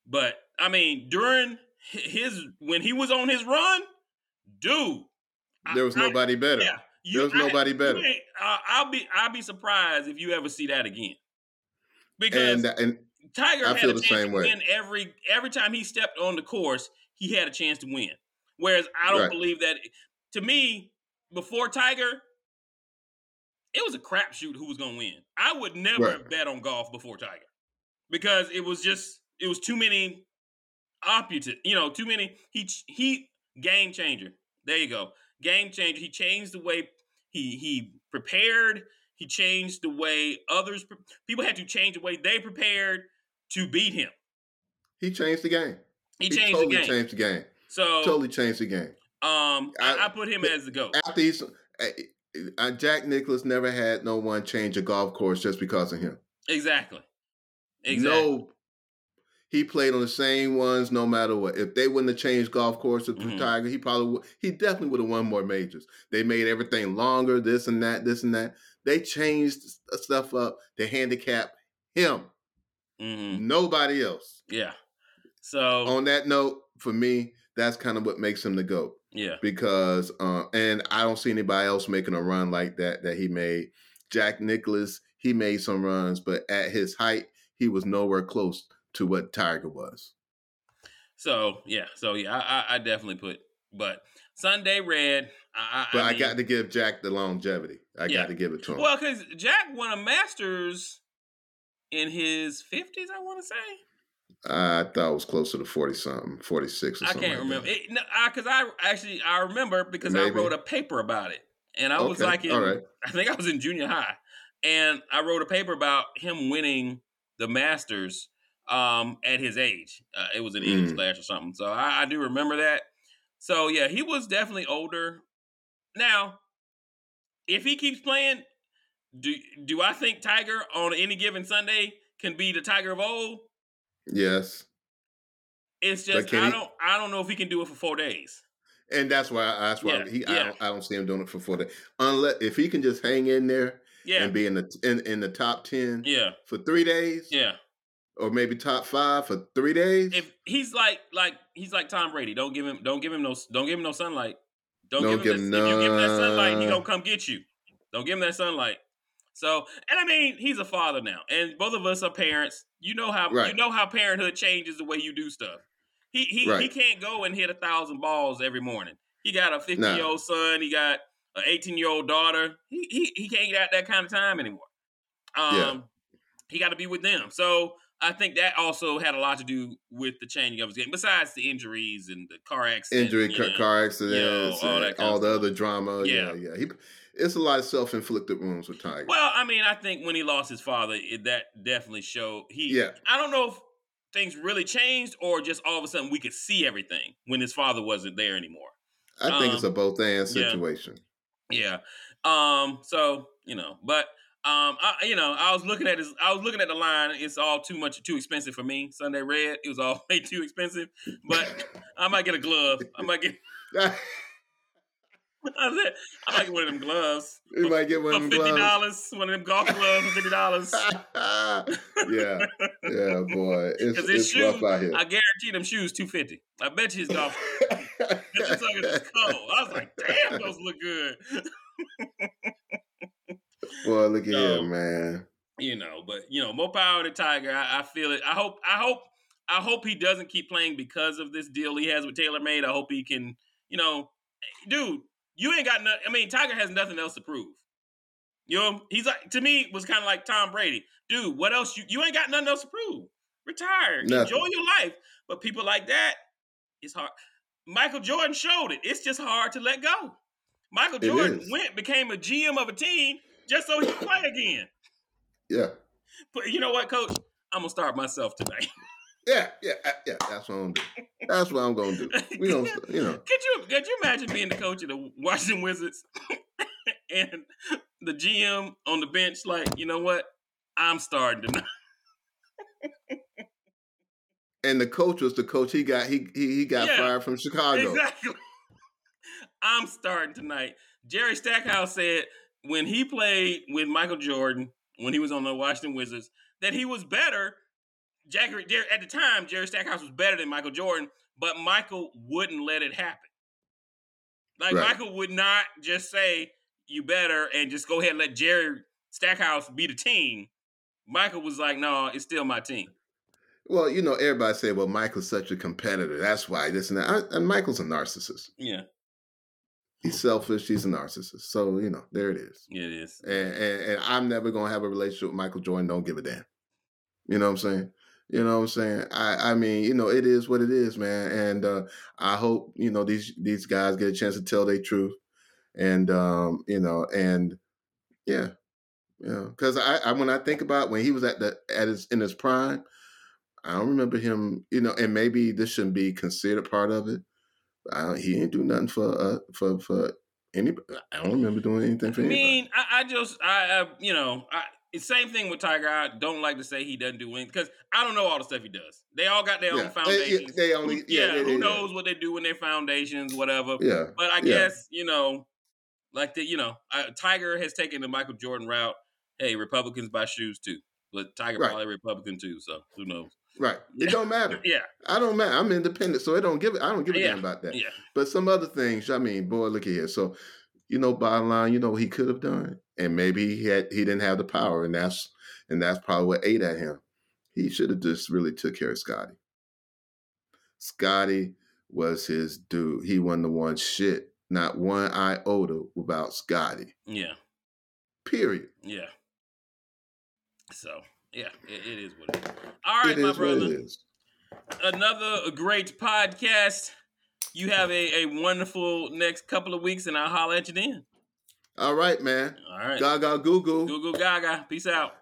But I mean, during his when he was on his run, dude,
There was
I-
nobody better.
yeah,
There was nobody
you
better.
uh, I'll be I'll be surprised if you ever see that again, because
And and
Tiger
I
had
feel
a
the
chance
same
to
way.
win every every time he stepped on the course. He had a chance to win. Whereas I don't
Right.
believe that. To me, before Tiger, it was a crapshoot who was going to win. I would never
Right.
bet on golf before Tiger because it was just it was too many opposite. You know, too many. He he game changer. There you go, game changer. He changed the way he he prepared. He changed the way others people had to change the way they prepared to beat him.
he changed the game.
He
He
changed
totally
the game.
changed the game.
so
Totally changed the game.
um, I,
I-
I put him as the goat.
After he's uh, uh, Jack Nicklaus never had no one change a golf course just because of him.
Exactly. Exactly.
No, he played on the same ones no matter what. If they wouldn't have changed golf courses through
Mhm.
Tiger, he probably would, he definitely would have won more majors. They made everything longer, this and that, this and that. They changed stuff up to handicap him,
hmm
nobody else.
Yeah. So
On that note, for me, that's kind of what makes him the goat
yeah.
because, uh, and I don't see anybody else making a run like that that he made. Jack Nicklaus, he made some runs, but at his height, he was nowhere close to what Tiger was.
So yeah. So yeah. I, I, I definitely put. But Sunday Red. I,
But I,
mean,
got to give Jack the longevity. I
Yeah.
got to give it to him.
Well, because Jack won a Masters in his fifties. I want to say.
I thought it was closer to 40 something, 46
I can't
like
remember
that.
it because I, actually I remember because I wrote a paper about it, and I was like in
right.
I think I was in junior high, and I wrote a paper about him winning the Masters um, at his age. Uh, it was an English
Mm.
class or something, so I, I do remember that. So yeah, he was definitely older. Now, if he keeps playing, do do I think Tiger on any given Sunday can be the Tiger of old?
Yes.
It's just I don't I don't know if he can do it for four days.
And that's why that's why
Yeah,
he I, don't, I don't see him doing it for four days Unless if he can just hang in there
Yeah,
and be in the in, in the top 10
yeah,
for 3 days
yeah.
Or maybe top 5 for 3 days.
If he's like like he's like Tom Brady, don't give him don't give him no don't give him no sunlight. Don't,
Don't
give him that, if you give him that sunlight, he gonna come get you. Don't give him that sunlight. So, and I mean, he's a father now, and both of us are parents. You know how you know how parenthood changes the way you do stuff. He he he can't go and hit a thousand balls every morning. He got a fifteen year old son. He got an eighteen year old daughter. He he he can't get out that kind of time anymore. Um,
Yeah.
he got to be with them. So I think that also had a lot to do with the changing of his game. Besides the injuries and the car accident,
Injury,
you
ca-
know.
car accidents,
all
and
that kind
all
of
the other drama.
Yeah.
Yeah, yeah. He, it's a lot of self-inflicted wounds with Tiger.
Well, I mean, I think when he lost his father, it, that definitely showed. He,
Yeah.
I don't know if things really changed or just all of a sudden we could see everything when his father wasn't there anymore.
I think it's
um,
a both and
yeah.
situation.
Yeah. Um. So you know, but Um, I, you know, I was looking at this. I was looking at the line. It's all too much, too expensive for me. Sunday red. It was all way too expensive. But I might get a glove. I might get. I said, I might get one of them gloves.
You might get one of them
fifty dollars. One of them golf gloves for fifty dollars.
yeah, yeah, boy, it's,
his
it's
shoes,
rough out here.
I guarantee them shoes two fifty. I bet you his golf. Sucker is cold. I was like, damn, those look good.
Boy, look at
So-
here, man.
you know, but you know, more power to Tiger. I, I feel it. I hope. I hope. I hope he doesn't keep playing because of this deal he has with TaylorMade. I hope he can. You know, eh, dude, you ain't got nothing. I mean, Tiger has nothing else to prove. You know, he's like to me was kind of like Tom Brady, dude. What else? You you ain't got nothing else to prove. Retire,
Nothing.
enjoy your life. But people like that, it's hard. Michael Jordan showed it. It's just hard to let go. Michael Jordan went became a GM of a team just so he can play again.
Yeah,
But you know what, Coach? I'm gonna start myself tonight.
yeah, yeah, uh, yeah. That's what I'm gonna do. That's what I'm gonna do. We don't, you know.
Could you could you imagine being the coach of the Washington Wizards and the GM on the bench? Like, you know what? I'm starting tonight.
And the coach was the coach. He got he he, he got
Yeah.
fired from Chicago.
Exactly. I'm starting tonight. Jerry Stackhouse said when he played with Michael Jordan when he was on the Washington Wizards that he was better. Jerry, at the time, Jerry Stackhouse was better than Michael Jordan, but Michael wouldn't let it happen. Like
Right.
Michael would not just say you better and just go ahead and let Jerry Stackhouse be the team. Michael was like, no, it's still my team.
Well, you know, everybody say, "Well, Michael's such a competitor. That's why this and that." I- And Michael's a narcissist.
Yeah,
He's selfish. He's a narcissist. So you know, there it is.
yeah, it is.
And, and, and I'm never gonna have a relationship with Michael Jordan. Don't give a damn. You know what I'm saying? You know what I'm saying? I I mean, you know, it is what it is, man. And uh, I hope you know these these guys get a chance to tell their truth. And um, you know, and yeah, yeah. Because I, I when I think about when he was at the at his in his prime, I don't remember him. You know, and maybe this shouldn't be considered part of it. I he ain't do nothing for uh for for any. I don't remember doing anything for
I mean, I, I just, I, I, you know, I, same thing with Tiger. I don't like to say he doesn't do anything because I don't know all the stuff he does. They all got their
Yeah.
own foundations.
They, only,
Who-
yeah,
yeah,
they-
who
they-
knows what they do in their foundations, whatever.
Yeah,
But I guess you know, like the, you know, uh, Tiger has taken the Michael Jordan route. Hey, Republicans buy shoes too, but Tiger
Right.
probably a Republican too. So who knows?
Right. It don't matter.
Yeah,
I don't matter. I'm independent, so it don't give. it. I don't give a
Yeah.
damn about that.
yeah,
But some other things, I mean, boy, look at here. So, you know, bottom line, you know, what he could have done, and maybe he had he didn't have the power, and that's and that's probably what ate at him. He should have just really took care of Scottie. Scottie was his dude. He wasn't the one shit, not one iota about Scottie.
yeah,
Period.
yeah. So yeah, it, it is what it is. All right,
it
my
is what
brother.
it is.
another great podcast. You have a, a wonderful next couple of weeks, and I'll holler at you then.
All right, man.
All right.
Gaga goo goo.
Google Gaga. Peace out.